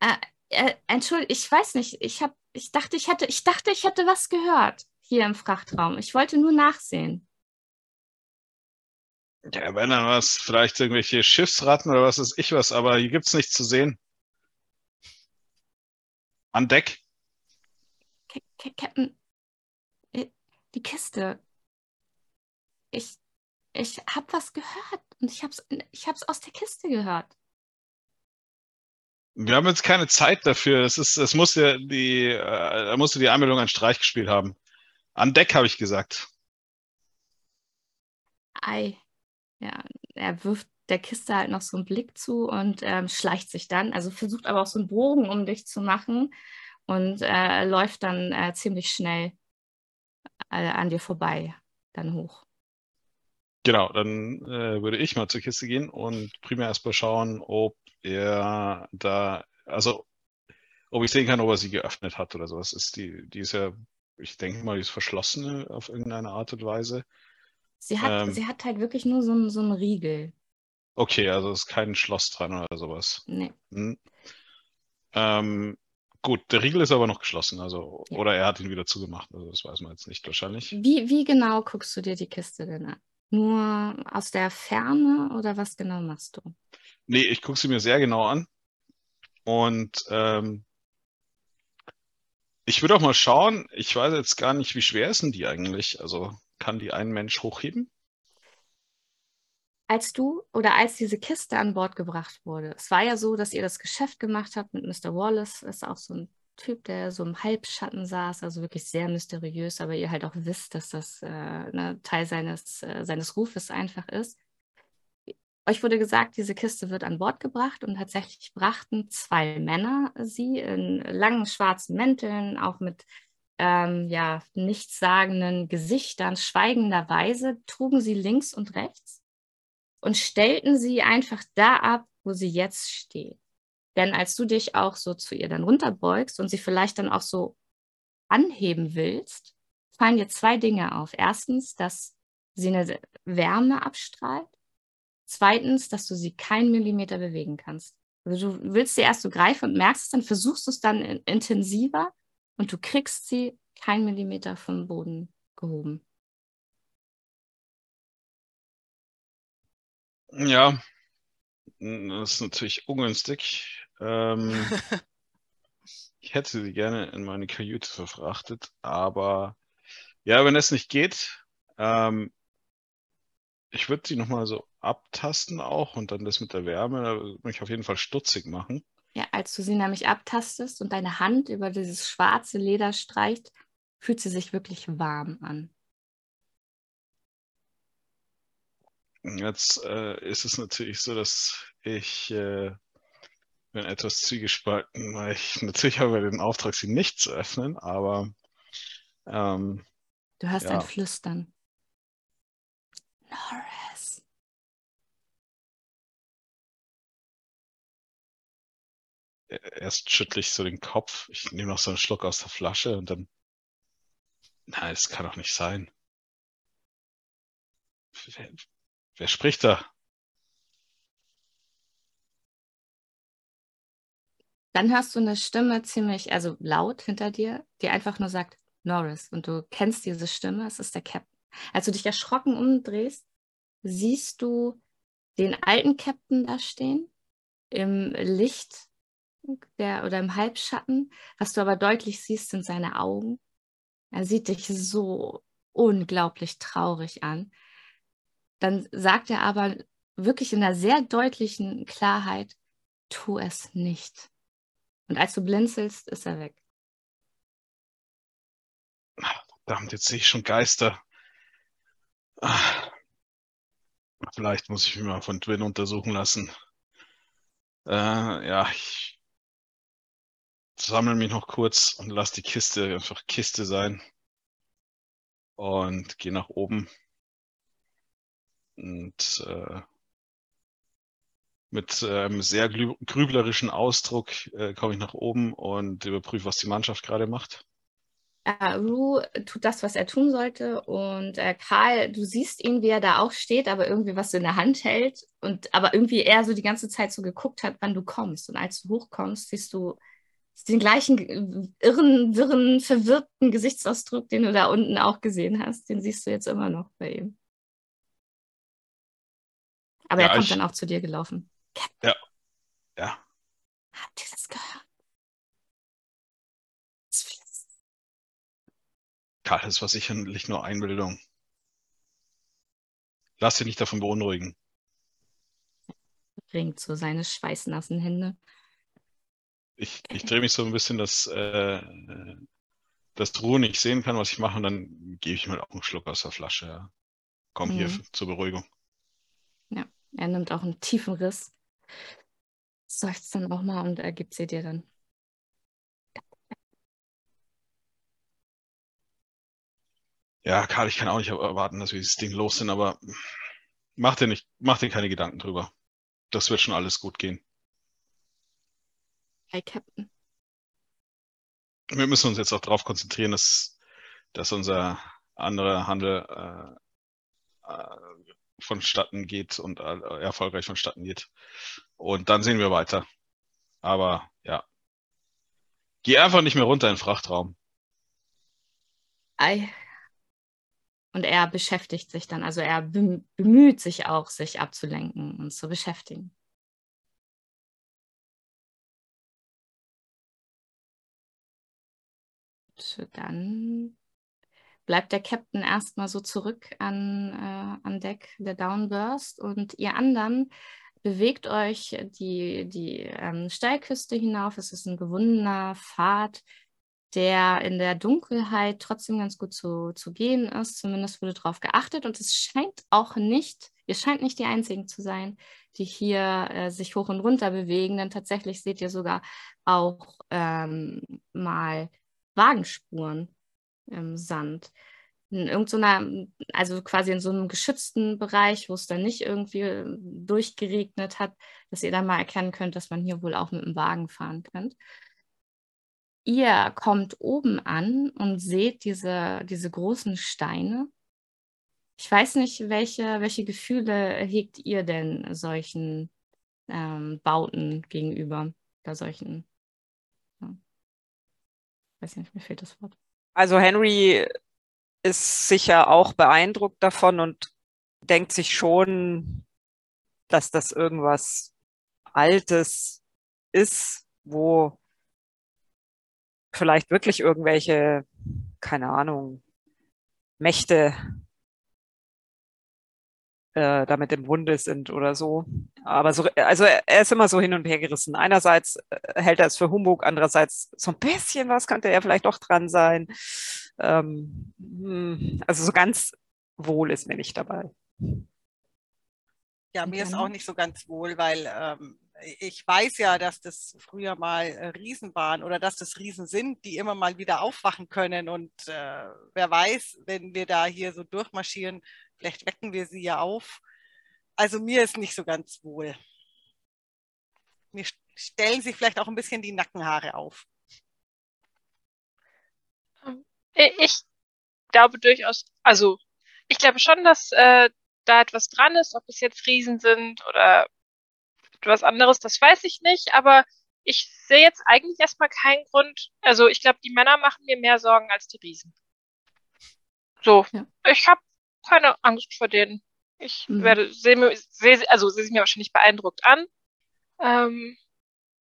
Äh, äh, Entschuldigung, ich weiß nicht, ich hab, ich dachte, ich hätte, ich dachte, ich hätte was gehört hier im Frachtraum. Ich wollte nur nachsehen. Ja, wenn dann was, vielleicht irgendwelche Schiffsratten oder was ist ich was, aber hier gibt es nichts zu sehen. An Deck. Captain, äh, die Kiste, ich, ich habe was gehört und ich habe es ich hab's aus der Kiste gehört. Wir haben jetzt keine Zeit dafür. Es ist, es muss ja die, äh, da musste die Anmeldung einen Streich gespielt haben. An Deck habe ich gesagt. Ei. Ja, er wirft der Kiste halt noch so einen Blick zu und ähm, schleicht sich dann, also versucht aber auch so einen Bogen um dich zu machen und äh, läuft dann äh, ziemlich schnell äh, an dir vorbei, dann hoch. Genau, dann äh, würde ich mal zur Kiste gehen und primär erstmal schauen, ob er da, also ob ich sehen kann, ob er sie geöffnet hat oder sowas. Ist die, die ist ja, ich denke mal, die ist verschlossen auf irgendeine Art und Weise. Sie hat, ähm, sie hat halt wirklich nur so, einen, so einen Riegel. Okay, also ist kein Schloss dran oder sowas. Nee. Hm. Ähm, gut, der Riegel ist aber noch geschlossen, also ja. oder er hat ihn wieder zugemacht, also das weiß man jetzt nicht wahrscheinlich. Wie, wie genau guckst du dir die Kiste denn an? Nur aus der Ferne oder was genau machst du? Nee, ich gucke sie mir sehr genau an. Und ähm, ich würde auch mal schauen, ich weiß jetzt gar nicht, wie schwer ist denn die eigentlich? Also kann die ein Mensch hochheben? Als du oder als diese Kiste an Bord gebracht wurde, es war ja so, dass ihr das Geschäft gemacht habt mit Mr. Wallace, ist auch so ein Typ, der so im Halbschatten saß, also wirklich sehr mysteriös, aber ihr halt auch wisst, dass das äh, ne, Teil seines, äh, seines Rufes einfach ist. Euch wurde gesagt, diese Kiste wird an Bord gebracht und tatsächlich brachten zwei Männer sie in langen schwarzen Mänteln, auch mit ähm, ja, nichtssagenden Gesichtern, schweigenderweise, trugen sie links und rechts und stellten sie einfach da ab, wo sie jetzt steht. Denn als du dich auch so zu ihr dann runterbeugst und sie vielleicht dann auch so anheben willst, fallen dir zwei Dinge auf. Erstens, dass sie eine Wärme abstrahlt. Zweitens, dass du sie keinen Millimeter bewegen kannst. Also du willst sie erst so greifen und merkst es, dann versuchst du es dann intensiver und du kriegst sie keinen Millimeter vom Boden gehoben. Ja, das ist natürlich ungünstig. Ähm, ich hätte sie gerne in meine Kajüte verfrachtet, aber ja, wenn es nicht geht, ähm, ich würde sie nochmal so abtasten auch und dann das mit der Wärme, da würde mich auf jeden Fall stutzig machen. Ja, als du sie nämlich abtastest und deine Hand über dieses schwarze Leder streicht, fühlt sie sich wirklich warm an. Jetzt äh, ist es natürlich so, dass ich äh, bin etwas zwiegespalten, weil ich natürlich habe den Auftrag, sie nicht zu öffnen, aber ähm, du hörst ja. ein Flüstern. Norris. Erst schüttle ich so den Kopf. Ich nehme noch so einen Schluck aus der Flasche und dann. Nein, es kann doch nicht sein. Wer, wer spricht da? Dann hörst du eine Stimme ziemlich, also laut hinter dir, die einfach nur sagt, Norris. Und du kennst diese Stimme, es ist der Captain. Als du dich erschrocken umdrehst, siehst du den alten Captain da stehen, im Licht der, oder im Halbschatten. Was du aber deutlich siehst, sind seine Augen. Er sieht dich so unglaublich traurig an. Dann sagt er aber wirklich in einer sehr deutlichen Klarheit, tu es nicht. Und als du blinzelst, ist er weg. Verdammt, jetzt sehe ich schon Geister. Vielleicht muss ich mich mal von Twin untersuchen lassen. Äh, ja, ich sammle mich noch kurz und lasse die Kiste einfach Kiste sein. Und gehe nach oben. Und äh, mit äh, einem sehr grüblerischen Ausdruck äh, komme ich nach oben und überprüfe, was die Mannschaft gerade macht. Äh, Rue tut das, was er tun sollte. Und äh, Karl, du siehst ihn, wie er da auch steht, aber irgendwie was in der Hand hält. Und aber irgendwie er so die ganze Zeit so geguckt hat, wann du kommst. Und als du hochkommst, siehst du den gleichen irren, wirren, verwirrten Gesichtsausdruck, den du da unten auch gesehen hast. Den siehst du jetzt immer noch bei ihm. Aber ja, er kommt ich, dann auch zu dir gelaufen. Ja. Ja. Habt ihr das gehört? Karl, das war sicherlich nur Einbildung. Lass dich nicht davon beunruhigen. Ringt so seine schweißnassen Hände. ich, ich drehe mich so ein bisschen, dass, äh, dass Ruhe nicht sehen kann, was ich mache, und dann gebe ich mir auch einen Schluck aus der Flasche. Komm mhm. hier zur Beruhigung. Ja, er nimmt auch einen tiefen Riss, seufzt dann auch mal und ergibt sie dir dann. Ja, Karl, ich kann auch nicht erwarten, dass wir dieses Ding los sind, aber mach dir, nicht, mach dir keine Gedanken drüber. Das wird schon alles gut gehen. Hey, Captain. Wir müssen uns jetzt auch darauf konzentrieren, dass, dass unser anderer Handel äh, äh, vonstatten geht und äh, erfolgreich vonstatten geht. Und dann sehen wir weiter. Aber ja. Geh einfach nicht mehr runter in den Frachtraum. Ei. Und er beschäftigt sich dann, also er bemüht sich auch, sich abzulenken und zu beschäftigen. dann bleibt der Captain erstmal so zurück an, äh, an Deck der Downburst und ihr anderen bewegt euch die, die ähm, Steilküste hinauf. Es ist ein gewundener Pfad, der in der Dunkelheit trotzdem ganz gut zu, zu gehen ist. Zumindest wurde darauf geachtet und es scheint auch nicht, ihr scheint nicht die Einzigen zu sein, die hier äh, sich hoch und runter bewegen, denn tatsächlich seht ihr sogar auch ähm, mal Wagenspuren im Sand. In irgendeiner, also quasi in so einem geschützten Bereich, wo es dann nicht irgendwie durchgeregnet hat, dass ihr dann mal erkennen könnt, dass man hier wohl auch mit dem Wagen fahren könnt. Ihr kommt oben an und seht diese, diese großen Steine. Ich weiß nicht, welche, welche Gefühle hegt ihr denn solchen ähm, Bauten gegenüber oder solchen weiß nicht, mir fehlt das Wort. Also Henry ist sicher auch beeindruckt davon und denkt sich schon, dass das irgendwas Altes ist, wo vielleicht wirklich irgendwelche, keine Ahnung, Mächte äh, damit im Bunde sind oder so. Aber so, also er ist immer so hin und her gerissen. Einerseits äh, hält er es für Humbug, andererseits so ein bisschen was könnte er vielleicht doch dran sein. Ähm, hm, also so ganz wohl ist mir nicht dabei. Ja, mir ist auch nicht so ganz wohl, weil ähm, ich weiß ja, dass das früher mal äh, Riesen waren oder dass das Riesen sind, die immer mal wieder aufwachen können. Und äh, wer weiß, wenn wir da hier so durchmarschieren, Vielleicht wecken wir sie ja auf. Also mir ist nicht so ganz wohl. Mir stellen sich vielleicht auch ein bisschen die Nackenhaare auf. Ähm, ich glaube durchaus, also ich glaube schon, dass äh, da etwas dran ist, ob es jetzt Riesen sind oder etwas anderes, das weiß ich nicht, aber ich sehe jetzt eigentlich erstmal keinen Grund. Also ich glaube, die Männer machen mir mehr Sorgen als die Riesen. So, ja. ich habe keine Angst vor denen. Ich mhm. werde, sehe mir, seh, also sehe sie mir wahrscheinlich beeindruckt an. Ähm,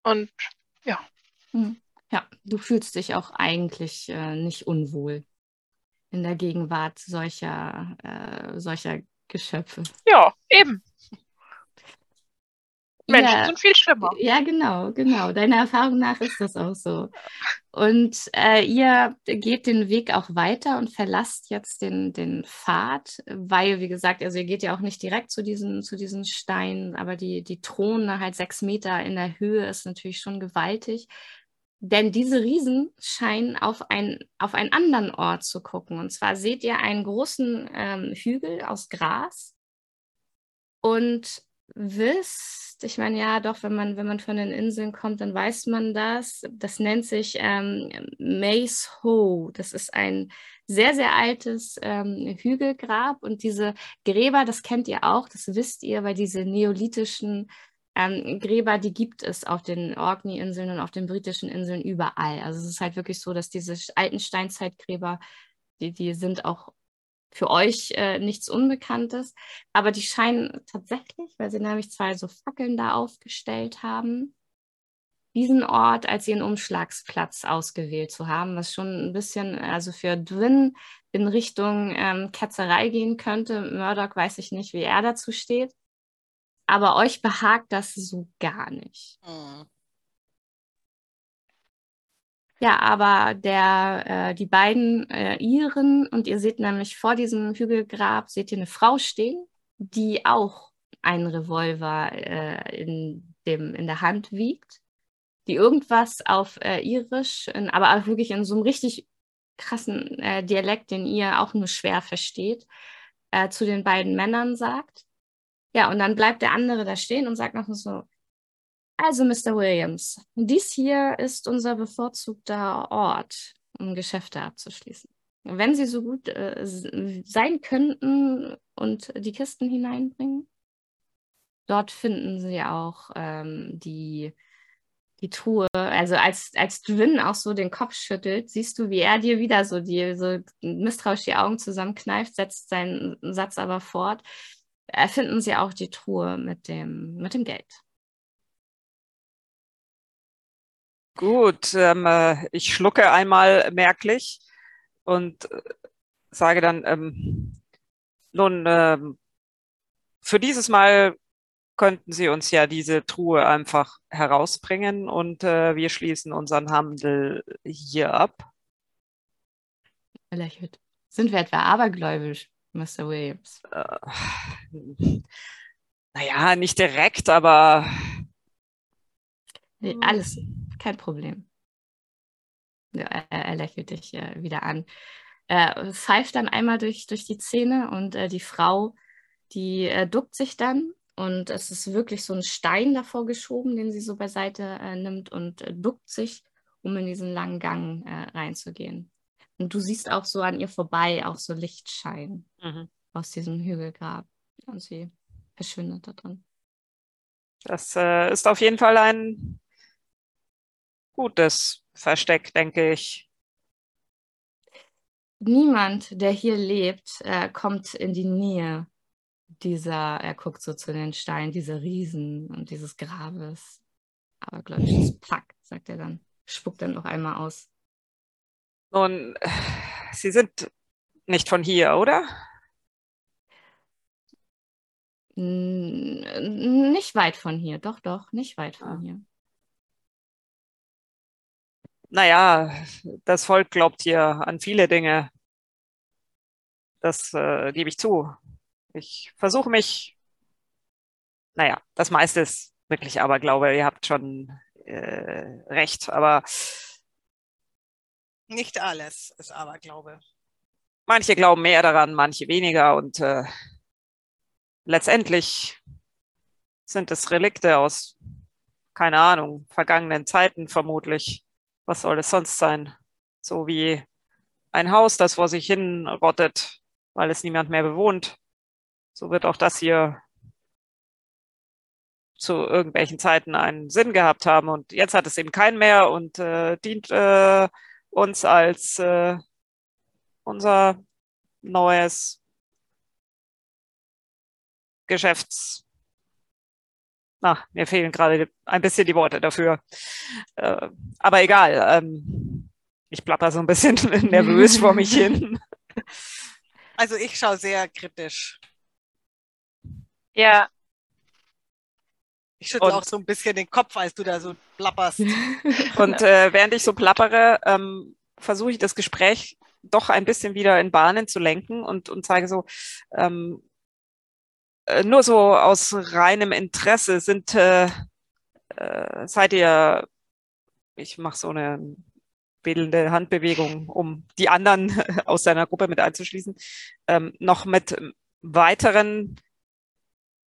und ja. Mhm. Ja, du fühlst dich auch eigentlich äh, nicht unwohl in der Gegenwart solcher, äh, solcher Geschöpfe. Ja, eben. Menschen ja, sind viel schlimmer. Ja, genau, genau. Deiner Erfahrung nach ist das auch so. Und äh, ihr geht den Weg auch weiter und verlasst jetzt den, den Pfad, weil, wie gesagt, also ihr geht ja auch nicht direkt zu diesen, zu diesen Steinen, aber die, die Throne halt sechs Meter in der Höhe ist natürlich schon gewaltig. Denn diese Riesen scheinen auf, ein, auf einen anderen Ort zu gucken. Und zwar seht ihr einen großen ähm, Hügel aus Gras und wisst, ich meine, ja, doch, wenn man, wenn man von den Inseln kommt, dann weiß man das. Das nennt sich ähm, Mace Ho. Das ist ein sehr, sehr altes ähm, Hügelgrab. Und diese Gräber, das kennt ihr auch, das wisst ihr, weil diese neolithischen ähm, Gräber, die gibt es auf den Orkney-Inseln und auf den britischen Inseln überall. Also es ist halt wirklich so, dass diese alten Steinzeitgräber, die, die sind auch für euch äh, nichts Unbekanntes. Aber die scheinen tatsächlich, weil sie nämlich zwei so Fackeln da aufgestellt haben, diesen Ort als ihren Umschlagsplatz ausgewählt zu haben, was schon ein bisschen, also für Dwin in Richtung ähm, Ketzerei gehen könnte. Murdoch weiß ich nicht, wie er dazu steht. Aber euch behagt das so gar nicht. Mhm. Ja, aber der, äh, die beiden äh, Iren und ihr seht nämlich vor diesem Hügelgrab, seht ihr eine Frau stehen, die auch einen Revolver äh, in, dem, in der Hand wiegt, die irgendwas auf äh, Irisch, in, aber auch wirklich in so einem richtig krassen äh, Dialekt, den ihr auch nur schwer versteht, äh, zu den beiden Männern sagt. Ja, und dann bleibt der andere da stehen und sagt noch so, also, Mr. Williams, dies hier ist unser bevorzugter Ort, um Geschäfte abzuschließen. Wenn Sie so gut äh, sein könnten und die Kisten hineinbringen, dort finden Sie auch ähm, die, die Truhe. Also als, als Dwin auch so den Kopf schüttelt, siehst du, wie er dir wieder so die so misstrauisch die Augen zusammenkneift, setzt seinen Satz aber fort. Erfinden Sie auch die Truhe mit dem, mit dem Geld. Gut, ähm, äh, ich schlucke einmal merklich und äh, sage dann, ähm, nun, ähm, für dieses Mal könnten Sie uns ja diese Truhe einfach herausbringen und äh, wir schließen unseren Handel hier ab. Er lächelt. Sind wir etwa abergläubisch, Mr. Williams? Äh, naja, nicht direkt, aber. Nee, alles, kein Problem. Ja, er, er, lächelt dich äh, wieder an. Er pfeift dann einmal durch, durch die Zähne und äh, die Frau, die äh, duckt sich dann und es ist wirklich so ein Stein davor geschoben, den sie so beiseite äh, nimmt und äh, duckt sich, um in diesen langen Gang äh, reinzugehen. Und du siehst auch so an ihr vorbei auch so Lichtschein mhm. aus diesem Hügelgrab. Und sie verschwindet da drin. Das ist auf jeden Fall ein gutes Versteck, denke ich. Niemand, der hier lebt, äh, kommt in die Nähe dieser, er guckt so zu den Steinen, dieser Riesen und dieses Grabes. Aber glaube ich, das Pack, sagt er dann. Spuckt dann noch einmal aus. Nun, Sie sind nicht von hier, oder? N nicht weit von hier, doch, doch, nicht weit von ah. hier naja, das Volk glaubt hier an viele Dinge. Das äh, gebe ich zu. Ich versuche mich, naja, das meiste ist wirklich Aberglaube. Ihr habt schon äh, recht, aber. Nicht alles ist Aberglaube. Manche glauben mehr daran, manche weniger und äh, letztendlich sind es Relikte aus, keine Ahnung, vergangenen Zeiten vermutlich was soll es sonst sein? So wie ein Haus, das vor sich hin rottet, weil es niemand mehr bewohnt. So wird auch das hier zu irgendwelchen Zeiten einen Sinn gehabt haben. Und jetzt hat es eben keinen mehr und äh, dient äh, uns als äh, unser neues Geschäfts na, mir fehlen gerade ein bisschen die Worte dafür. Äh, aber egal, ähm, ich plapper so ein bisschen nervös vor mich hin. Also ich schaue sehr kritisch. Ja. Ich schüttle auch so ein bisschen den Kopf, als du da so plapperst. Und äh, während ich so plappere, ähm, versuche ich das Gespräch doch ein bisschen wieder in Bahnen zu lenken und, und zeige so, ähm, äh, nur so aus reinem Interesse sind, äh, äh, seid ihr, ich mache so eine wedelnde Handbewegung, um die anderen aus seiner Gruppe mit einzuschließen, ähm, noch mit weiteren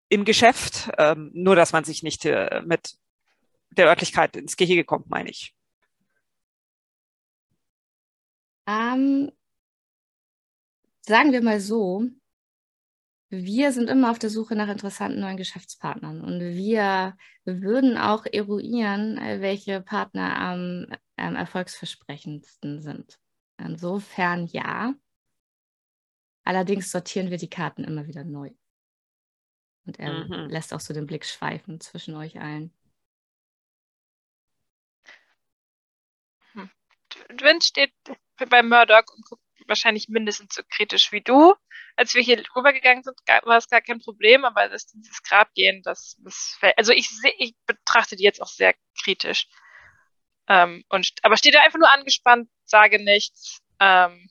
im Geschäft, ähm, nur dass man sich nicht äh, mit der Örtlichkeit ins Gehege kommt, meine ich. Ähm, sagen wir mal so, wir sind immer auf der Suche nach interessanten neuen Geschäftspartnern und wir würden auch eruieren, welche Partner am, am erfolgsversprechendsten sind. Insofern ja. Allerdings sortieren wir die Karten immer wieder neu. Und er mhm. lässt auch so den Blick schweifen zwischen euch allen. Hm. Dwin steht bei Murdoch und guckt wahrscheinlich mindestens so kritisch wie du. Als wir hier rübergegangen sind, war es gar kein Problem, aber das, dieses Grabgehen, das, das also ich, ich betrachte die jetzt auch sehr kritisch. Ähm, und, aber stehe da einfach nur angespannt, sage nichts, ähm,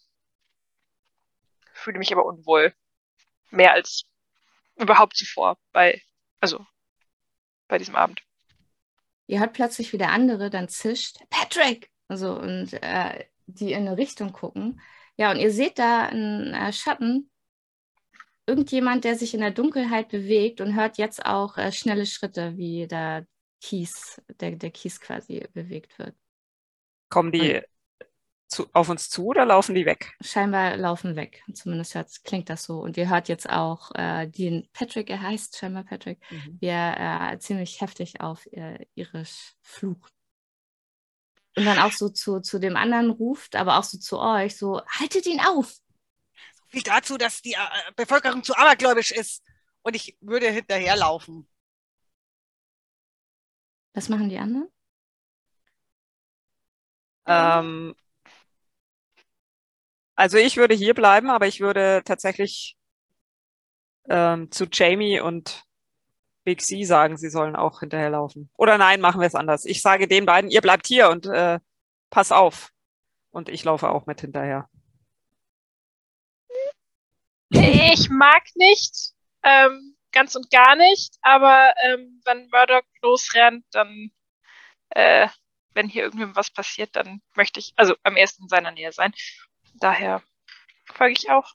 fühle mich aber unwohl. Mehr als überhaupt zuvor bei, also bei diesem Abend. Ihr hört plötzlich, wie der andere dann zischt, Patrick! Also, und äh, die in eine Richtung gucken. Ja, und ihr seht da einen äh, Schatten, irgendjemand, der sich in der Dunkelheit bewegt und hört jetzt auch äh, schnelle Schritte, wie da Kies, der, der Kies quasi bewegt wird. Kommen die zu, auf uns zu oder laufen die weg? Scheinbar laufen weg. Zumindest hört, klingt das so. Und ihr hört jetzt auch äh, den Patrick, er heißt scheinbar Patrick, mhm. wie er äh, ziemlich heftig auf äh, irisch flucht. Und dann auch so zu, zu dem anderen ruft, aber auch so zu euch, so, haltet ihn auf. Viel dazu, dass die äh, Bevölkerung zu abergläubisch ist. Und ich würde hinterherlaufen. Was machen die anderen? Ähm, also ich würde hier bleiben, aber ich würde tatsächlich ähm, zu Jamie und Big C sagen, sie sollen auch hinterherlaufen. Oder nein, machen wir es anders. Ich sage den beiden, ihr bleibt hier und äh, pass auf. Und ich laufe auch mit hinterher. Ich mag nicht, ähm, ganz und gar nicht, aber ähm, wenn Murdoch losrennt, dann äh, wenn hier irgendwem was passiert, dann möchte ich, also am ersten in seiner Nähe sein. Daher folge ich auch.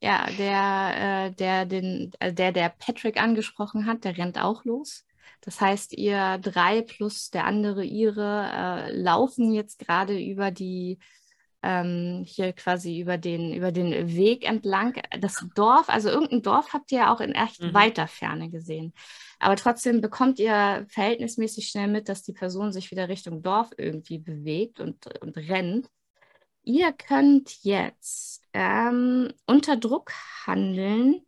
Ja, der, äh, der, den, äh, der, der Patrick angesprochen hat, der rennt auch los. Das heißt, ihr drei plus der andere ihre äh, laufen jetzt gerade über die ähm, hier quasi über den, über den Weg entlang. Das Dorf, also irgendein Dorf habt ihr ja auch in echt mhm. weiter Ferne gesehen. Aber trotzdem bekommt ihr verhältnismäßig schnell mit, dass die Person sich wieder Richtung Dorf irgendwie bewegt und, und rennt. Ihr könnt jetzt ähm, unter Druck handeln.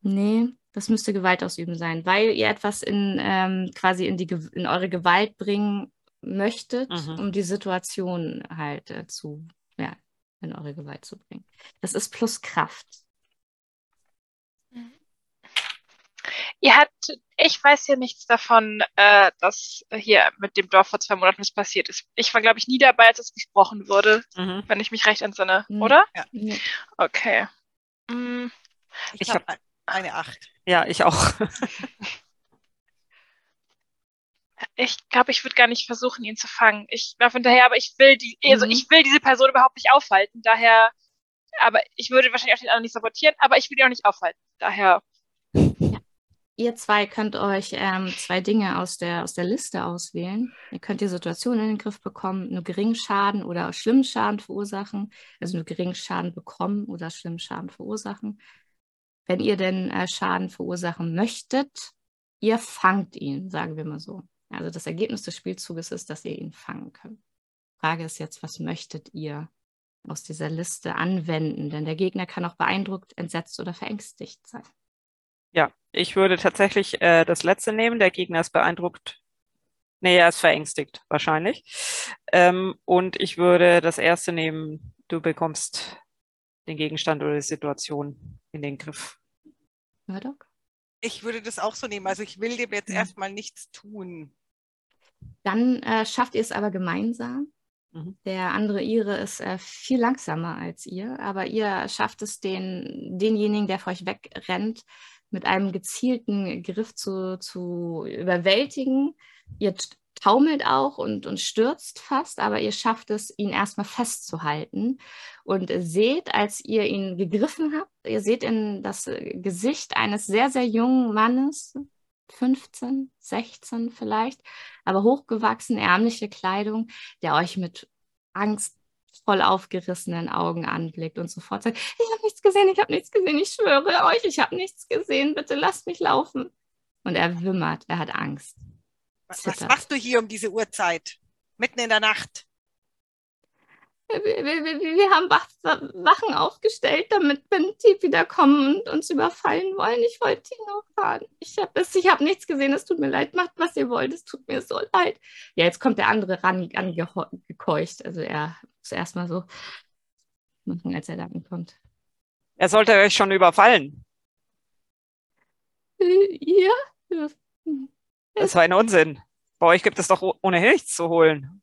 Nee, das müsste Gewalt ausüben sein, weil ihr etwas in ähm, quasi in, die, in eure Gewalt bringen möchtet, mhm. um die Situation halt äh, zu, ja, in eure Gewalt zu bringen. Das ist plus Kraft. Ihr habt, ich weiß ja nichts davon, äh, dass hier mit dem Dorf vor zwei Monaten was passiert ist. Ich war, glaube ich, nie dabei, als es besprochen wurde, mhm. wenn ich mich recht entsinne, mhm. oder? Ja. Okay. Mhm. Ich, ich habe hab eine Acht. Ja, ich auch. ich glaube, ich würde gar nicht versuchen, ihn zu fangen. Ich laufe hinterher, aber ich will die, also mhm. ich will diese Person überhaupt nicht aufhalten. Daher, aber ich würde wahrscheinlich auch den anderen nicht sabotieren, aber ich will ihn auch nicht aufhalten. Daher. Ja. Ihr zwei könnt euch ähm, zwei Dinge aus der, aus der Liste auswählen. Ihr könnt die Situation in den Griff bekommen, nur geringen Schaden oder schlimmen Schaden verursachen. Also nur geringen Schaden bekommen oder schlimmen Schaden verursachen. Wenn ihr denn äh, Schaden verursachen möchtet, ihr fangt ihn, sagen wir mal so. Also das Ergebnis des Spielzuges ist, dass ihr ihn fangen könnt. Frage ist jetzt, was möchtet ihr aus dieser Liste anwenden? Denn der Gegner kann auch beeindruckt, entsetzt oder verängstigt sein. Ja, ich würde tatsächlich äh, das letzte nehmen. Der Gegner ist beeindruckt. Nee, er ist verängstigt, wahrscheinlich. Ähm, und ich würde das erste nehmen. Du bekommst den Gegenstand oder die Situation in den Griff. Murdoch? Ich würde das auch so nehmen. Also ich will dem jetzt erstmal nichts tun. Dann äh, schafft ihr es aber gemeinsam. Mhm. Der andere Ire ist äh, viel langsamer als ihr, aber ihr schafft es, den, denjenigen, der vor euch wegrennt, mit einem gezielten Griff zu, zu überwältigen. Ihr taumelt auch und, und stürzt fast, aber ihr schafft es, ihn erstmal festzuhalten. Und seht, als ihr ihn gegriffen habt, ihr seht in das Gesicht eines sehr, sehr jungen Mannes, 15, 16 vielleicht, aber hochgewachsen, ärmliche Kleidung, der euch mit Angst voll aufgerissenen Augen anblickt und sofort sagt, ich habe nichts gesehen, ich habe nichts gesehen, ich schwöre euch, ich habe nichts gesehen, bitte lasst mich laufen. Und er wimmert, er hat Angst. Was, was machst du hier um diese Uhrzeit? Mitten in der Nacht? Wir, wir, wir, wir haben Wachen aufgestellt, damit, wenn die wiederkommen und uns überfallen wollen. Ich wollte die noch fahren. Ich habe hab nichts gesehen. Es tut mir leid. Macht, was ihr wollt. Es tut mir so leid. Ja, jetzt kommt der andere ran, angekeucht. Also er muss erstmal so machen, als er da ankommt. Er sollte euch schon überfallen. Äh, ja. Das war ein Unsinn. Bei euch gibt es doch ohnehin nichts zu holen.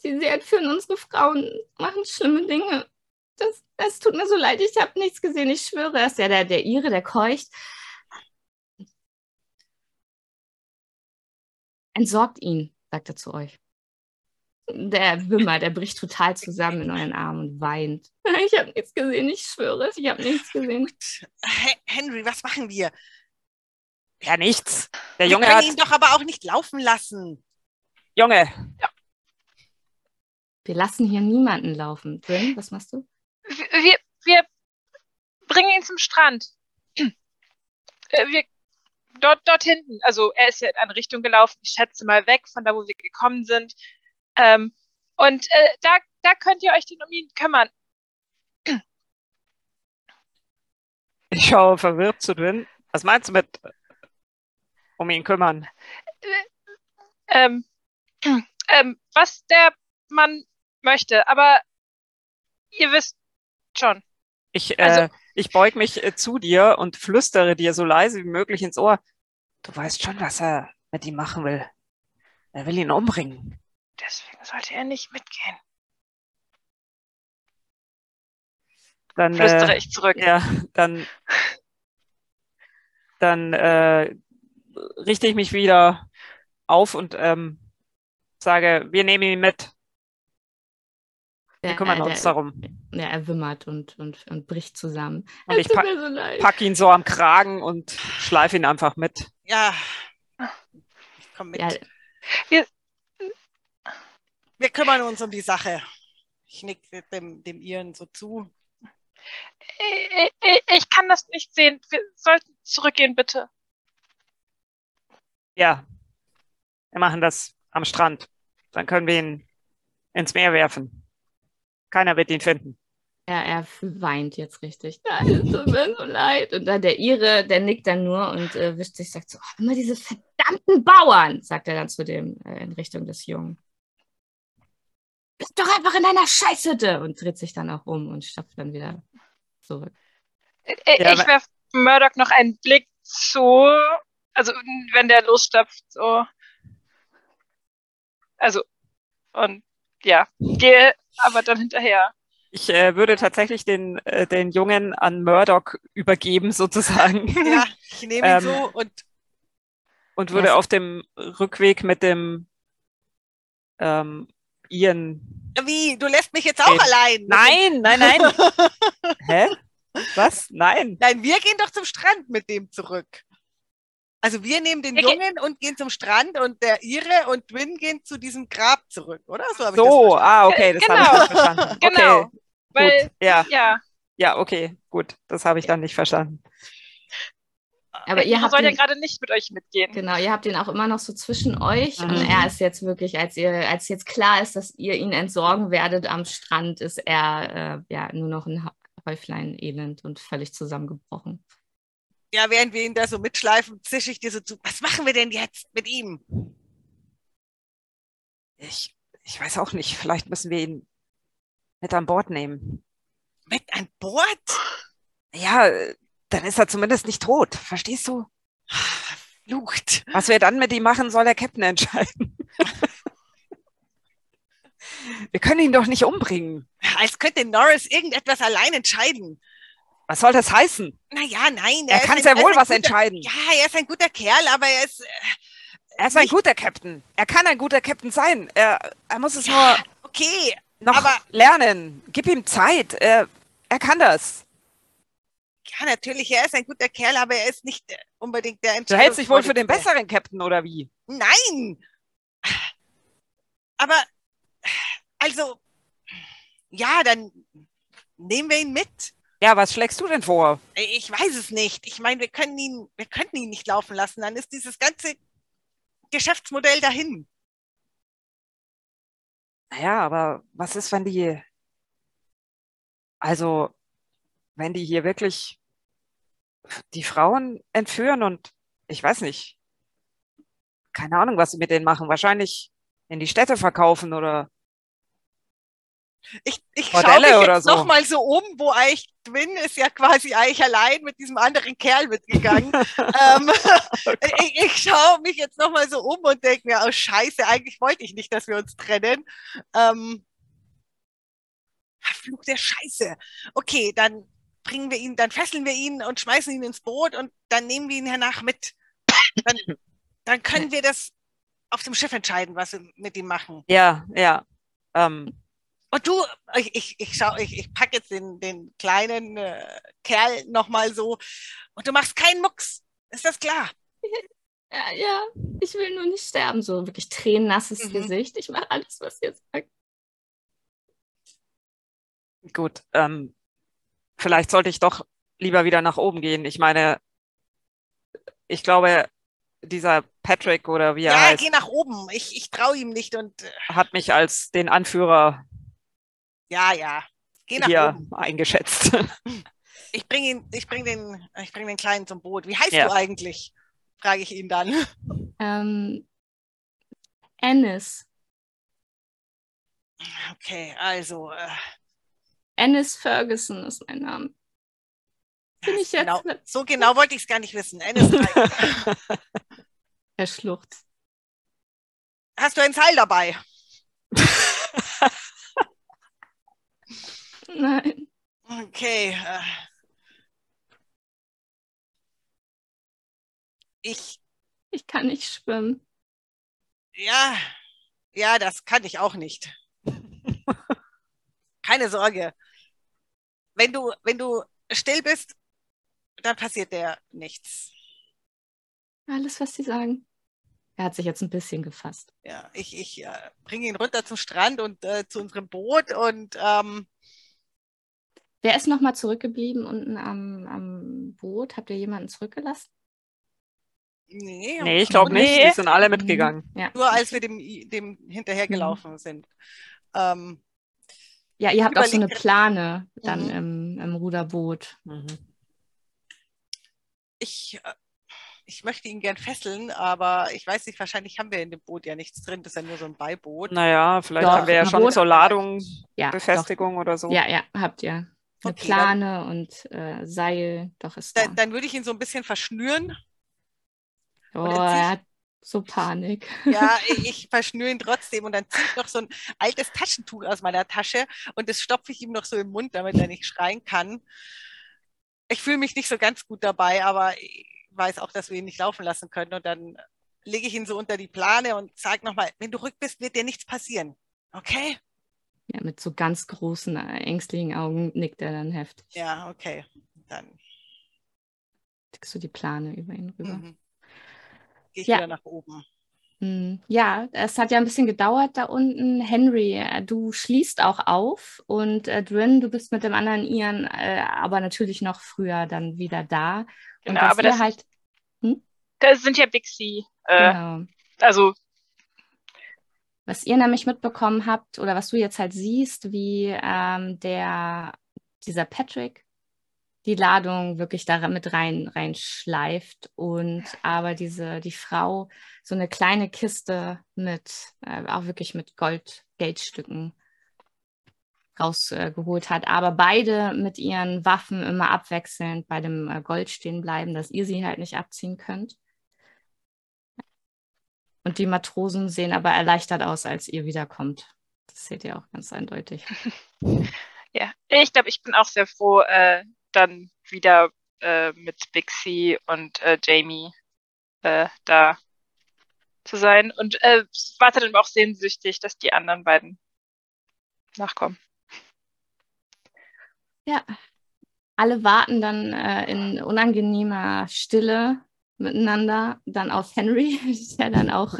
Sie, sie entführen unsere Frauen, machen schlimme Dinge. Das, es tut mir so leid, ich habe nichts gesehen. Ich schwöre, er ist ja der, der Ire, der keucht. Entsorgt ihn, sagt er zu euch. Der Wimmer, der bricht total zusammen in euren Armen und weint. Ich habe nichts gesehen, ich schwöre es, ich habe nichts gesehen. Henry, was machen wir? Ja, nichts. Der Junge wir können hat... ihn doch aber auch nicht laufen lassen. Junge. Ja. Wir lassen hier niemanden laufen. Drin, was machst du? Wir, wir bringen ihn zum Strand. Äh, wir, dort, dort hinten. Also er ist ja in eine Richtung gelaufen, ich schätze mal weg von da, wo wir gekommen sind. Ähm, und äh, da, da könnt ihr euch dann um ihn kümmern. Ich schaue verwirrt zu drin. Was meinst du mit um ihn kümmern? Ähm, ähm, was der Mann möchte, aber ihr wisst schon. Ich, äh, also, ich beug mich äh, zu dir und flüstere dir so leise wie möglich ins Ohr. Du weißt schon, was er mit ihm machen will. Er will ihn umbringen. Deswegen sollte er nicht mitgehen. Dann flüstere äh, ich zurück. Ja, dann, dann äh, richte ich mich wieder auf und ähm, sage, wir nehmen ihn mit. Wir kümmern der, uns darum. Ja, er wimmert und, und, und bricht zusammen. Und ich pa so pack ihn so am Kragen und schleife ihn einfach mit. Ja. Ich komm mit. Ja. Wir, wir kümmern uns um die Sache. Ich nicke dem, dem Iren so zu. Ich, ich kann das nicht sehen. Wir sollten zurückgehen, bitte. Ja, wir machen das am Strand. Dann können wir ihn ins Meer werfen. Keiner wird ihn finden. Ja, er weint jetzt richtig. Nein, es tut mir so leid. Und dann der Ire, der nickt dann nur und äh, wischt sich, sagt so, oh, immer diese verdammten Bauern, sagt er dann zu dem äh, in Richtung des Jungen. Bleib doch einfach in deiner Scheißhütte und dreht sich dann auch um und stapft dann wieder zurück. Ich, ja, ich werfe Murdoch noch einen Blick zu, also wenn der losstapft, so. Also, und ja, gehe aber dann hinterher. Ich äh, würde tatsächlich den, äh, den Jungen an Murdoch übergeben, sozusagen. Ja, ich nehme ihn ähm, so und. Und würde auf dem Rückweg mit dem ähm, Ian. Wie? Du lässt mich jetzt auch reden. allein? Nein, nein, nein. Hä? Was? Nein. Nein, wir gehen doch zum Strand mit dem zurück. Also wir nehmen den Jungen und gehen zum Strand und der Ire und Twin gehen zu diesem Grab zurück, oder? So, so ah, okay, das genau. habe ich verstanden. Genau. Okay, Weil, gut. Ja. ja. Ja, okay, gut. Das habe ich dann nicht verstanden. Aber ihr habt soll ja gerade nicht mit euch mitgehen. Genau, ihr habt ihn auch immer noch so zwischen euch mhm. und er ist jetzt wirklich, als ihr, als jetzt klar ist, dass ihr ihn entsorgen werdet am Strand, ist er äh, ja nur noch ein Häuflein elend und völlig zusammengebrochen ja, während wir ihn da so mitschleifen, zische ich dir so zu, was machen wir denn jetzt mit ihm? Ich, ich weiß auch nicht, vielleicht müssen wir ihn mit an Bord nehmen. Mit an Bord? Ja, dann ist er zumindest nicht tot, verstehst du? Flucht. Was wir dann mit ihm machen, soll der Captain entscheiden. wir können ihn doch nicht umbringen. Als könnte Norris irgendetwas allein entscheiden. Was soll das heißen? Naja, nein. Er, er kann sehr wohl was guter, entscheiden. Ja, er ist ein guter Kerl, aber er ist. Äh, er ist ein guter Captain. Er kann ein guter Captain sein. Er, er muss es ja, nur okay, noch lernen. Gib ihm Zeit. Er, er kann das. Ja, natürlich, er ist ein guter Kerl, aber er ist nicht unbedingt der Entscheider. Du hältst dich wohl für den besseren Captain, oder wie? Nein! Aber, also, ja, dann nehmen wir ihn mit. Ja, was schlägst du denn vor? Ich weiß es nicht. Ich meine, wir können ihn, wir könnten ihn nicht laufen lassen. Dann ist dieses ganze Geschäftsmodell dahin. Naja, aber was ist, wenn die, also, wenn die hier wirklich die Frauen entführen und ich weiß nicht, keine Ahnung, was sie mit denen machen. Wahrscheinlich in die Städte verkaufen oder ich, ich schaue mich jetzt so. noch mal so um, wo eigentlich Twin ist ja quasi eigentlich allein mit diesem anderen Kerl mitgegangen. ähm, okay. ich, ich schaue mich jetzt noch mal so um und denke mir, oh Scheiße, eigentlich wollte ich nicht, dass wir uns trennen. Ähm, Fluch der Scheiße. Okay, dann bringen wir ihn, dann fesseln wir ihn und schmeißen ihn ins Boot und dann nehmen wir ihn hernach mit. Dann, dann können wir das auf dem Schiff entscheiden, was wir mit ihm machen. Ja, ja. Ähm, und du, ich, ich, ich schau, ich, ich packe jetzt den, den kleinen äh, Kerl nochmal so und du machst keinen Mucks. Ist das klar? Ja, ja, ich will nur nicht sterben. So wirklich tränennasses mhm. Gesicht. Ich mache alles, was ihr sagt. Gut, ähm, vielleicht sollte ich doch lieber wieder nach oben gehen. Ich meine, ich glaube, dieser Patrick oder wie er ja, heißt. Ja, geh nach oben. Ich, ich traue ihm nicht und. Äh, hat mich als den Anführer. Ja, ja. Geh nach hier oben. eingeschätzt. Ich bringe ihn, ich bring den, ich bring den Kleinen zum Boot. Wie heißt ja. du eigentlich? Frage ich ihn dann. Ähm, Ennis. Okay, also. Äh, Ennis Ferguson ist mein Name. Bin ich jetzt genau, so genau wollte ich es gar nicht wissen. Ennis er schlucht. Hast du ein Seil dabei? Nein. Okay. Äh. Ich. Ich kann nicht schwimmen. Ja, ja, das kann ich auch nicht. Keine Sorge. Wenn du, wenn du still bist, dann passiert dir nichts. Alles, was sie sagen. Er hat sich jetzt ein bisschen gefasst. Ja, ich, ich äh, bringe ihn runter zum Strand und äh, zu unserem Boot und ähm, Wer ist nochmal zurückgeblieben unten am, am Boot? Habt ihr jemanden zurückgelassen? Nee, nee ich glaube nicht. Nee. Die sind alle mitgegangen. Ja. Nur als wir dem, dem hinterhergelaufen mhm. sind. Ähm, ja, ihr habt auch so eine Plane dann mhm. im, im, Ruderboot. Mhm. Ich, äh, ich möchte ihn gern fesseln, aber ich weiß nicht, wahrscheinlich haben wir in dem Boot ja nichts drin. Das ist ja nur so ein Beiboot. Naja, vielleicht doch, haben wir ja schon Boot, zur Ladung ja, Befestigung doch. oder so. Ja, ja, habt ihr. Eine okay, Plane und äh, Seil, doch ist da. Dann, dann würde ich ihn so ein bisschen verschnüren. Oh, er hat so Panik. Ja, ich, ich verschnüre ihn trotzdem und dann ziehe ich noch so ein altes Taschentuch aus meiner Tasche und das stopfe ich ihm noch so im Mund, damit er nicht schreien kann. Ich fühle mich nicht so ganz gut dabei, aber ich weiß auch, dass wir ihn nicht laufen lassen können und dann lege ich ihn so unter die Plane und sage nochmal, wenn du rück bist, wird dir nichts passieren. Okay? Ja, mit so ganz großen, äh, ängstlichen Augen nickt er dann heftig. Ja, okay. Dann legst du die Plane über ihn rüber. Mhm. Gehe ich ja. wieder nach oben. Hm, ja, es hat ja ein bisschen gedauert da unten. Henry, äh, du schließt auch auf und äh, Drin, du bist mit dem anderen Ian äh, aber natürlich noch früher dann wieder da. Genau, aber das, halt, hm? das sind ja Bixie. Äh, genau. Also was ihr nämlich mitbekommen habt oder was du jetzt halt siehst, wie ähm, der, dieser Patrick die Ladung wirklich da mit rein reinschleift und aber diese die Frau so eine kleine Kiste mit äh, auch wirklich mit Gold Geldstücken rausgeholt äh, hat, aber beide mit ihren Waffen immer abwechselnd bei dem äh, Gold stehen bleiben, dass ihr sie halt nicht abziehen könnt. Und die Matrosen sehen aber erleichtert aus, als ihr wiederkommt. Das seht ihr auch ganz eindeutig. Ja, ich glaube, ich bin auch sehr froh, äh, dann wieder äh, mit Bixie und äh, Jamie äh, da zu sein. Und äh, warte dann auch sehnsüchtig, dass die anderen beiden nachkommen. Ja, alle warten dann äh, in unangenehmer Stille miteinander, dann auf Henry, der dann auch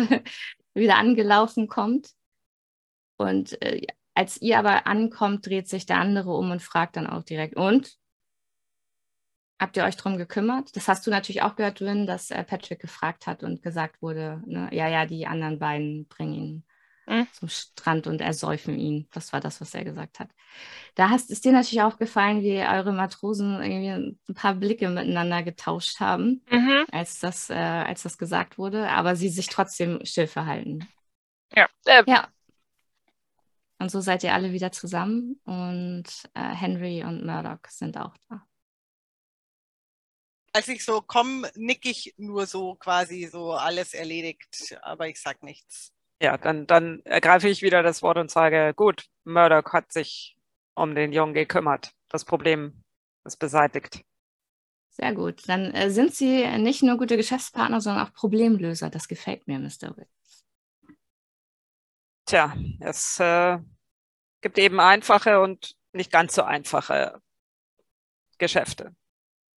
wieder angelaufen kommt. Und äh, als ihr aber ankommt, dreht sich der andere um und fragt dann auch direkt, und? Habt ihr euch darum gekümmert? Das hast du natürlich auch gehört, Drin, dass äh, Patrick gefragt hat und gesagt wurde, ne, ja, ja, die anderen beiden bringen ihn mhm. zum Strand und ersäufen ihn. Das war das, was er gesagt hat. Da hast, ist dir natürlich aufgefallen, wie eure Matrosen irgendwie ein paar Blicke miteinander getauscht haben, mhm. als, das, äh, als das gesagt wurde, aber sie sich trotzdem still verhalten. Ja. Äh, ja. Und so seid ihr alle wieder zusammen und äh, Henry und Murdoch sind auch da. Als ich so komme, nick ich nur so quasi so alles erledigt, aber ich sag nichts. Ja, dann, dann ergreife ich wieder das Wort und sage, gut, Murdoch hat sich um den Jungen gekümmert. Das Problem ist beseitigt. Sehr gut. Dann äh, sind Sie nicht nur gute Geschäftspartner, sondern auch Problemlöser. Das gefällt mir, Mr. Wills. Tja, es äh, gibt eben einfache und nicht ganz so einfache Geschäfte.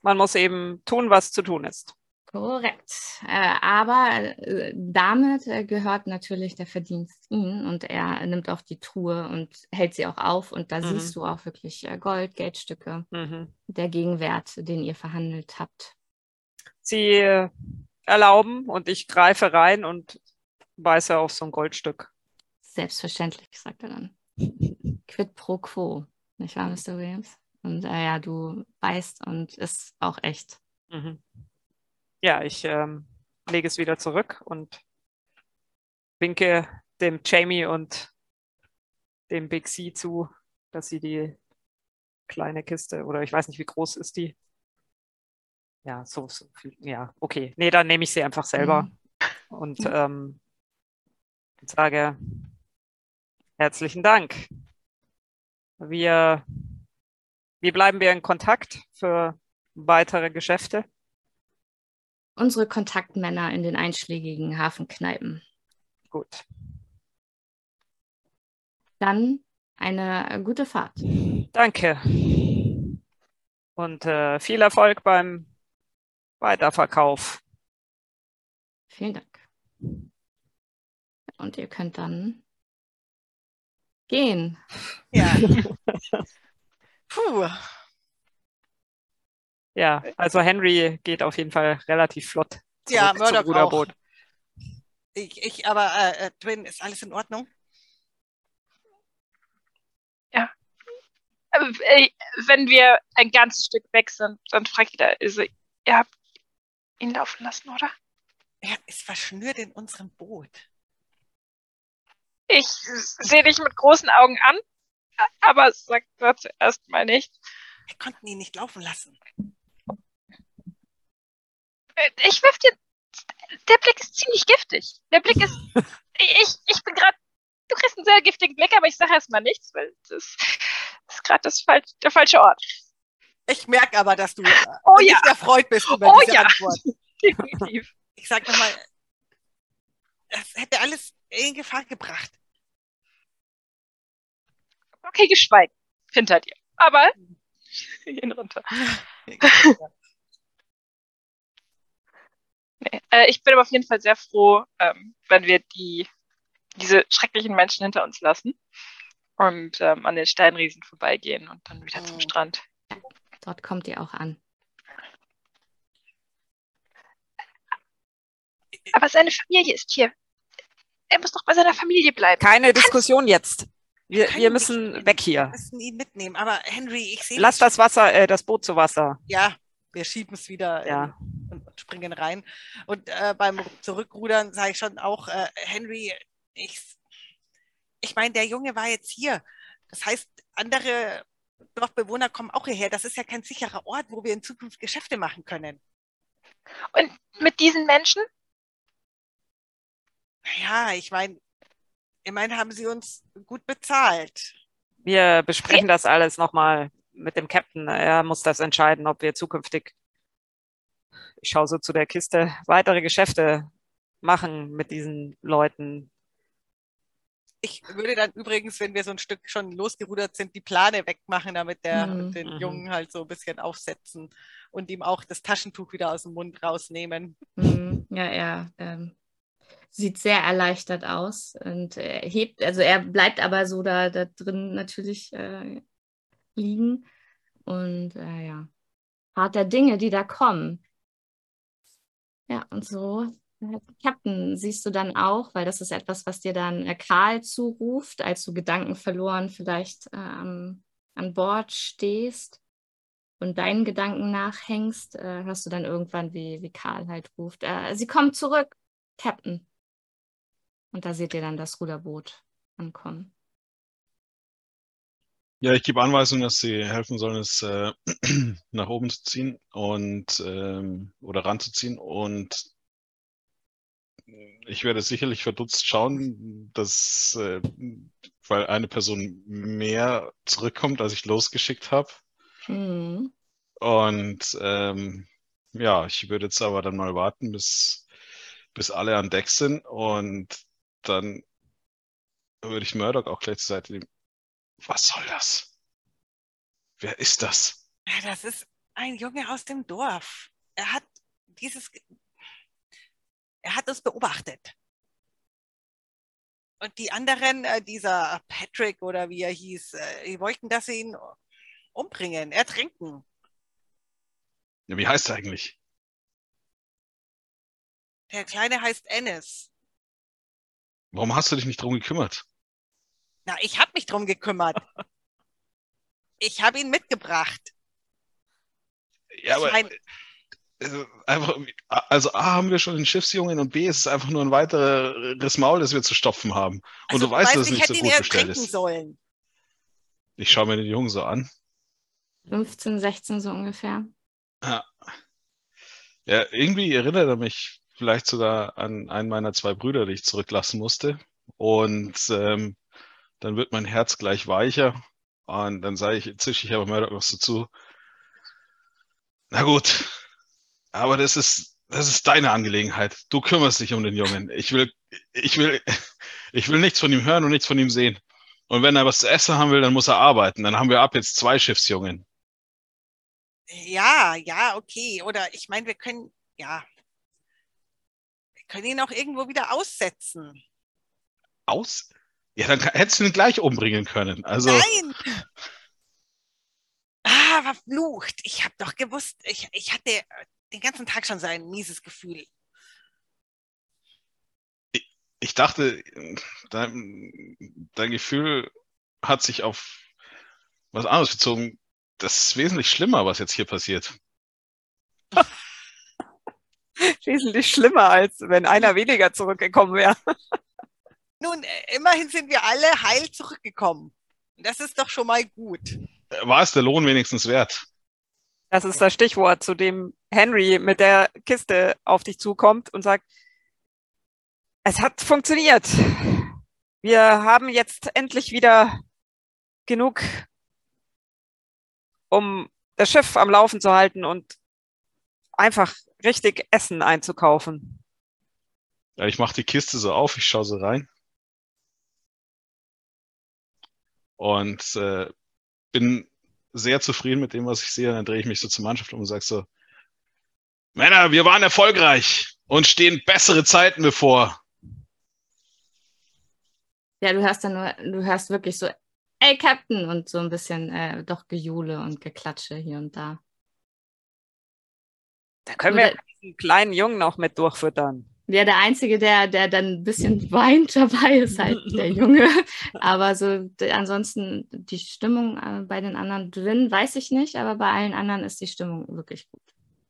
Man muss eben tun, was zu tun ist. Korrekt. Äh, aber äh, damit äh, gehört natürlich der Verdienst ihm und er nimmt auch die Truhe und hält sie auch auf und da mhm. siehst du auch wirklich Gold, Geldstücke, mhm. der Gegenwert, den ihr verhandelt habt. Sie erlauben und ich greife rein und beiße auf so ein Goldstück. Selbstverständlich, sagt er dann. Quid pro quo, nicht wahr, Mr. Williams? Und äh, ja, du beißt und ist auch echt. Mhm ja, ich ähm, lege es wieder zurück und winke dem Jamie und dem Big C zu, dass sie die kleine Kiste oder ich weiß nicht, wie groß ist die. Ja, so, so viel. Ja, okay. Nee, dann nehme ich sie einfach selber mhm. und ähm, sage herzlichen Dank. Wir, wie bleiben wir in Kontakt für weitere Geschäfte? Unsere Kontaktmänner in den einschlägigen Hafenkneipen. Gut. Dann eine gute Fahrt. Danke. Und äh, viel Erfolg beim Weiterverkauf. Vielen Dank. Und ihr könnt dann gehen. Ja. Puh. Ja, also Henry geht auf jeden Fall relativ flott ja, Murdoch zum Ruderboot. Auch. Ich, ich, aber äh, äh, Twin, ist alles in Ordnung? Ja. Äh, wenn wir ein ganzes Stück weg sind, dann fragt er, also, ihr habt ihn laufen lassen, oder? Er ist verschnürt in unserem Boot. Ich sehe dich mit großen Augen an, aber sag dazu erstmal nichts. Wir konnten ihn nicht laufen lassen. Ich wirf dir. Der Blick ist ziemlich giftig. Der Blick ist. ich, ich bin gerade. Du kriegst einen sehr giftigen Blick, aber ich sage erstmal nichts, weil das ist gerade Fal der falsche Ort. Ich merke aber, dass du oh, nicht ja. erfreut bist über oh, diese ja. Antwort. Definitiv. Ich sag nochmal, das hätte alles in Gefahr gebracht. Okay, geschweigt hinter dir. Aber wir gehen runter. Nee. Äh, ich bin aber auf jeden Fall sehr froh, ähm, wenn wir die, diese schrecklichen Menschen hinter uns lassen und ähm, an den Steinriesen vorbeigehen und dann wieder oh. zum Strand. Dort kommt ihr auch an. Aber seine Familie ist hier. Er muss doch bei seiner Familie bleiben. Keine Diskussion jetzt. Wir, wir müssen weg hier. Wir müssen ihn mitnehmen. Aber Henry, ich sehe. Lass das Wasser, äh, das Boot zu Wasser. Ja, wir schieben es wieder ja. und, springen rein. Und äh, beim Zurückrudern sage ich schon auch, äh, Henry, ich, ich meine, der Junge war jetzt hier. Das heißt, andere Dorfbewohner kommen auch hierher. Das ist ja kein sicherer Ort, wo wir in Zukunft Geschäfte machen können. Und mit diesen Menschen? Ja, ich meine, immerhin haben sie uns gut bezahlt. Wir besprechen das alles nochmal mit dem Captain. Er muss das entscheiden, ob wir zukünftig, ich schaue so zu der Kiste, weitere Geschäfte machen mit diesen Leuten. Ich würde dann übrigens, wenn wir so ein Stück schon losgerudert sind, die Plane wegmachen, damit der mhm. den mhm. Jungen halt so ein bisschen aufsetzen und ihm auch das Taschentuch wieder aus dem Mund rausnehmen. Mhm. Ja, er ähm, sieht sehr erleichtert aus und er hebt, also er bleibt aber so da, da drin natürlich äh, liegen. Und äh, ja, Art der Dinge, die da kommen. Ja, und so, äh, Captain, siehst du dann auch, weil das ist etwas, was dir dann äh, Karl zuruft, als du Gedanken verloren vielleicht ähm, an Bord stehst und deinen Gedanken nachhängst, äh, hörst du dann irgendwann, wie, wie Karl halt ruft. Äh, sie kommt zurück, Captain. Und da seht ihr dann das Ruderboot ankommen. Ja, ich gebe Anweisungen, dass sie helfen sollen, es äh, nach oben zu ziehen und ähm, oder ranzuziehen. Und ich werde sicherlich verdutzt schauen, dass äh, weil eine Person mehr zurückkommt, als ich losgeschickt habe. Mhm. Und ähm, ja, ich würde jetzt aber dann mal warten, bis, bis alle an Deck sind und dann würde ich Murdoch auch gleich zur Seite nehmen. Was soll das? Wer ist das? Ja, das ist ein Junge aus dem Dorf. Er hat dieses, er hat uns beobachtet. Und die anderen, äh, dieser Patrick oder wie er hieß, äh, die wollten, dass sie ihn umbringen, ertrinken. Ja, wie heißt er eigentlich? Der Kleine heißt Ennis. Warum hast du dich nicht drum gekümmert? Na, ich habe mich drum gekümmert. ich habe ihn mitgebracht. Ja, aber mein, äh, einfach, also A haben wir schon den Schiffsjungen und B ist es einfach nur ein weiteres Maul, das wir zu stopfen haben. Und also, du weißt, dass es nicht so gut bestellt ist. Sollen. Ich schaue mir den Jungen so an. 15, 16 so ungefähr. Ja. Ja, irgendwie erinnert er mich vielleicht sogar an einen meiner zwei Brüder, die ich zurücklassen musste. Und ähm, dann wird mein Herz gleich weicher. Und dann sage ich, zische ich aber Murdoch noch so zu. Na gut, aber das ist, das ist deine Angelegenheit. Du kümmerst dich um den Jungen. Ich will, ich will, ich will nichts von ihm hören und nichts von ihm sehen. Und wenn er was zu essen haben will, dann muss er arbeiten. Dann haben wir ab jetzt zwei Schiffsjungen. Ja, ja, okay. Oder ich meine, wir können, ja, wir können ihn auch irgendwo wieder aussetzen. Aus? Ja, dann hättest du ihn gleich umbringen können. Also. Nein! Ah, verflucht. Ich habe doch gewusst, ich, ich hatte den ganzen Tag schon so ein mieses Gefühl. Ich, ich dachte, dein, dein Gefühl hat sich auf was anderes bezogen. Das ist wesentlich schlimmer, was jetzt hier passiert. wesentlich schlimmer, als wenn einer weniger zurückgekommen wäre. Nun, äh, immerhin sind wir alle heil zurückgekommen. Das ist doch schon mal gut. War es der Lohn wenigstens wert? Das ist das Stichwort, zu dem Henry mit der Kiste auf dich zukommt und sagt, es hat funktioniert. Wir haben jetzt endlich wieder genug, um das Schiff am Laufen zu halten und einfach richtig Essen einzukaufen. Ja, ich mache die Kiste so auf, ich schaue so rein. Und äh, bin sehr zufrieden mit dem, was ich sehe. Dann drehe ich mich so zur Mannschaft um und sage so, Männer, wir waren erfolgreich und stehen bessere Zeiten bevor. Ja, du hörst dann nur, du hörst wirklich so, ey Captain und so ein bisschen äh, doch Gejohle und Geklatsche hier und da. Da können wir einen kleinen Jungen noch mit durchfüttern. Ja, der Einzige, der, der dann ein bisschen weint dabei, ist halt der Junge. Aber so ansonsten die Stimmung äh, bei den anderen drin, weiß ich nicht, aber bei allen anderen ist die Stimmung wirklich gut.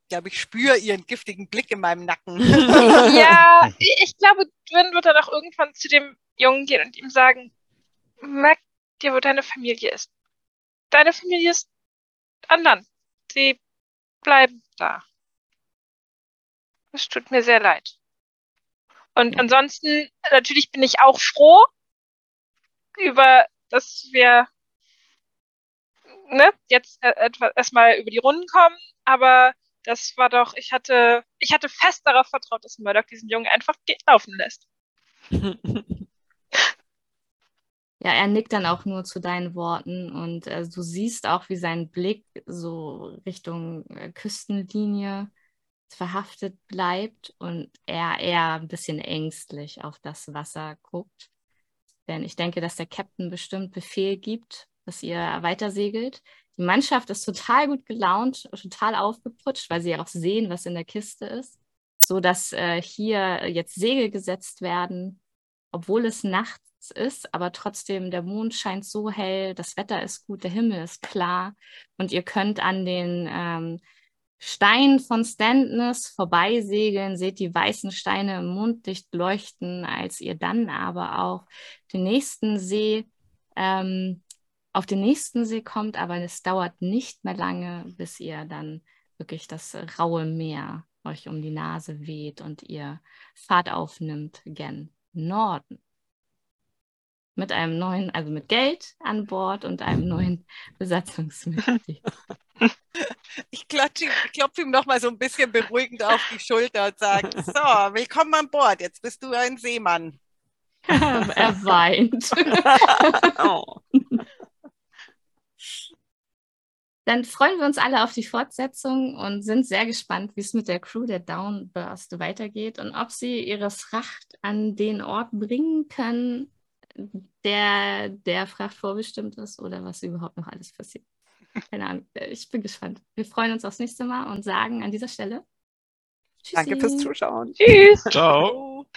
Ich glaube, ich spüre ihren giftigen Blick in meinem Nacken. ja, ich glaube, Dwyn wird dann auch irgendwann zu dem Jungen gehen und ihm sagen, merk dir, wo deine Familie ist. Deine Familie ist an Land. Sie bleiben da. Es tut mir sehr leid. Und ansonsten, natürlich bin ich auch froh über, dass wir ne, jetzt äh, erstmal über die Runden kommen, aber das war doch, ich hatte, ich hatte fest darauf vertraut, dass Murdoch diesen Jungen einfach laufen lässt. Ja, er nickt dann auch nur zu deinen Worten und äh, du siehst auch, wie sein Blick so Richtung äh, Küstenlinie verhaftet bleibt und er eher ein bisschen ängstlich auf das Wasser guckt. Denn ich denke, dass der Captain bestimmt Befehl gibt, dass ihr weiter segelt. Die Mannschaft ist total gut gelaunt, total aufgeputscht, weil sie auch sehen, was in der Kiste ist, so dass äh, hier jetzt Segel gesetzt werden, obwohl es nachts ist, aber trotzdem der Mond scheint so hell, das Wetter ist gut, der Himmel ist klar und ihr könnt an den ähm, Stein von Standness vorbeisegeln, seht die weißen Steine im Mondlicht leuchten, als ihr dann aber auch den nächsten See ähm, auf den nächsten See kommt, aber es dauert nicht mehr lange, bis ihr dann wirklich das raue Meer euch um die Nase weht und ihr Fahrt aufnimmt gen Norden. Mit einem neuen, also mit Geld an Bord und einem neuen Besatzungsmitglied. Ich klopfe klopf ihm noch mal so ein bisschen beruhigend auf die Schulter und sage, so, willkommen an Bord, jetzt bist du ein Seemann. er weint. oh. Dann freuen wir uns alle auf die Fortsetzung und sind sehr gespannt, wie es mit der Crew der Downburst weitergeht und ob sie ihre Fracht an den Ort bringen können, der der Fracht vorbestimmt ist oder was überhaupt noch alles passiert. Keine Ahnung, ich bin gespannt. Wir freuen uns aufs nächste Mal und sagen an dieser Stelle Tschüssi. Danke fürs Zuschauen. Tschüss. Ciao.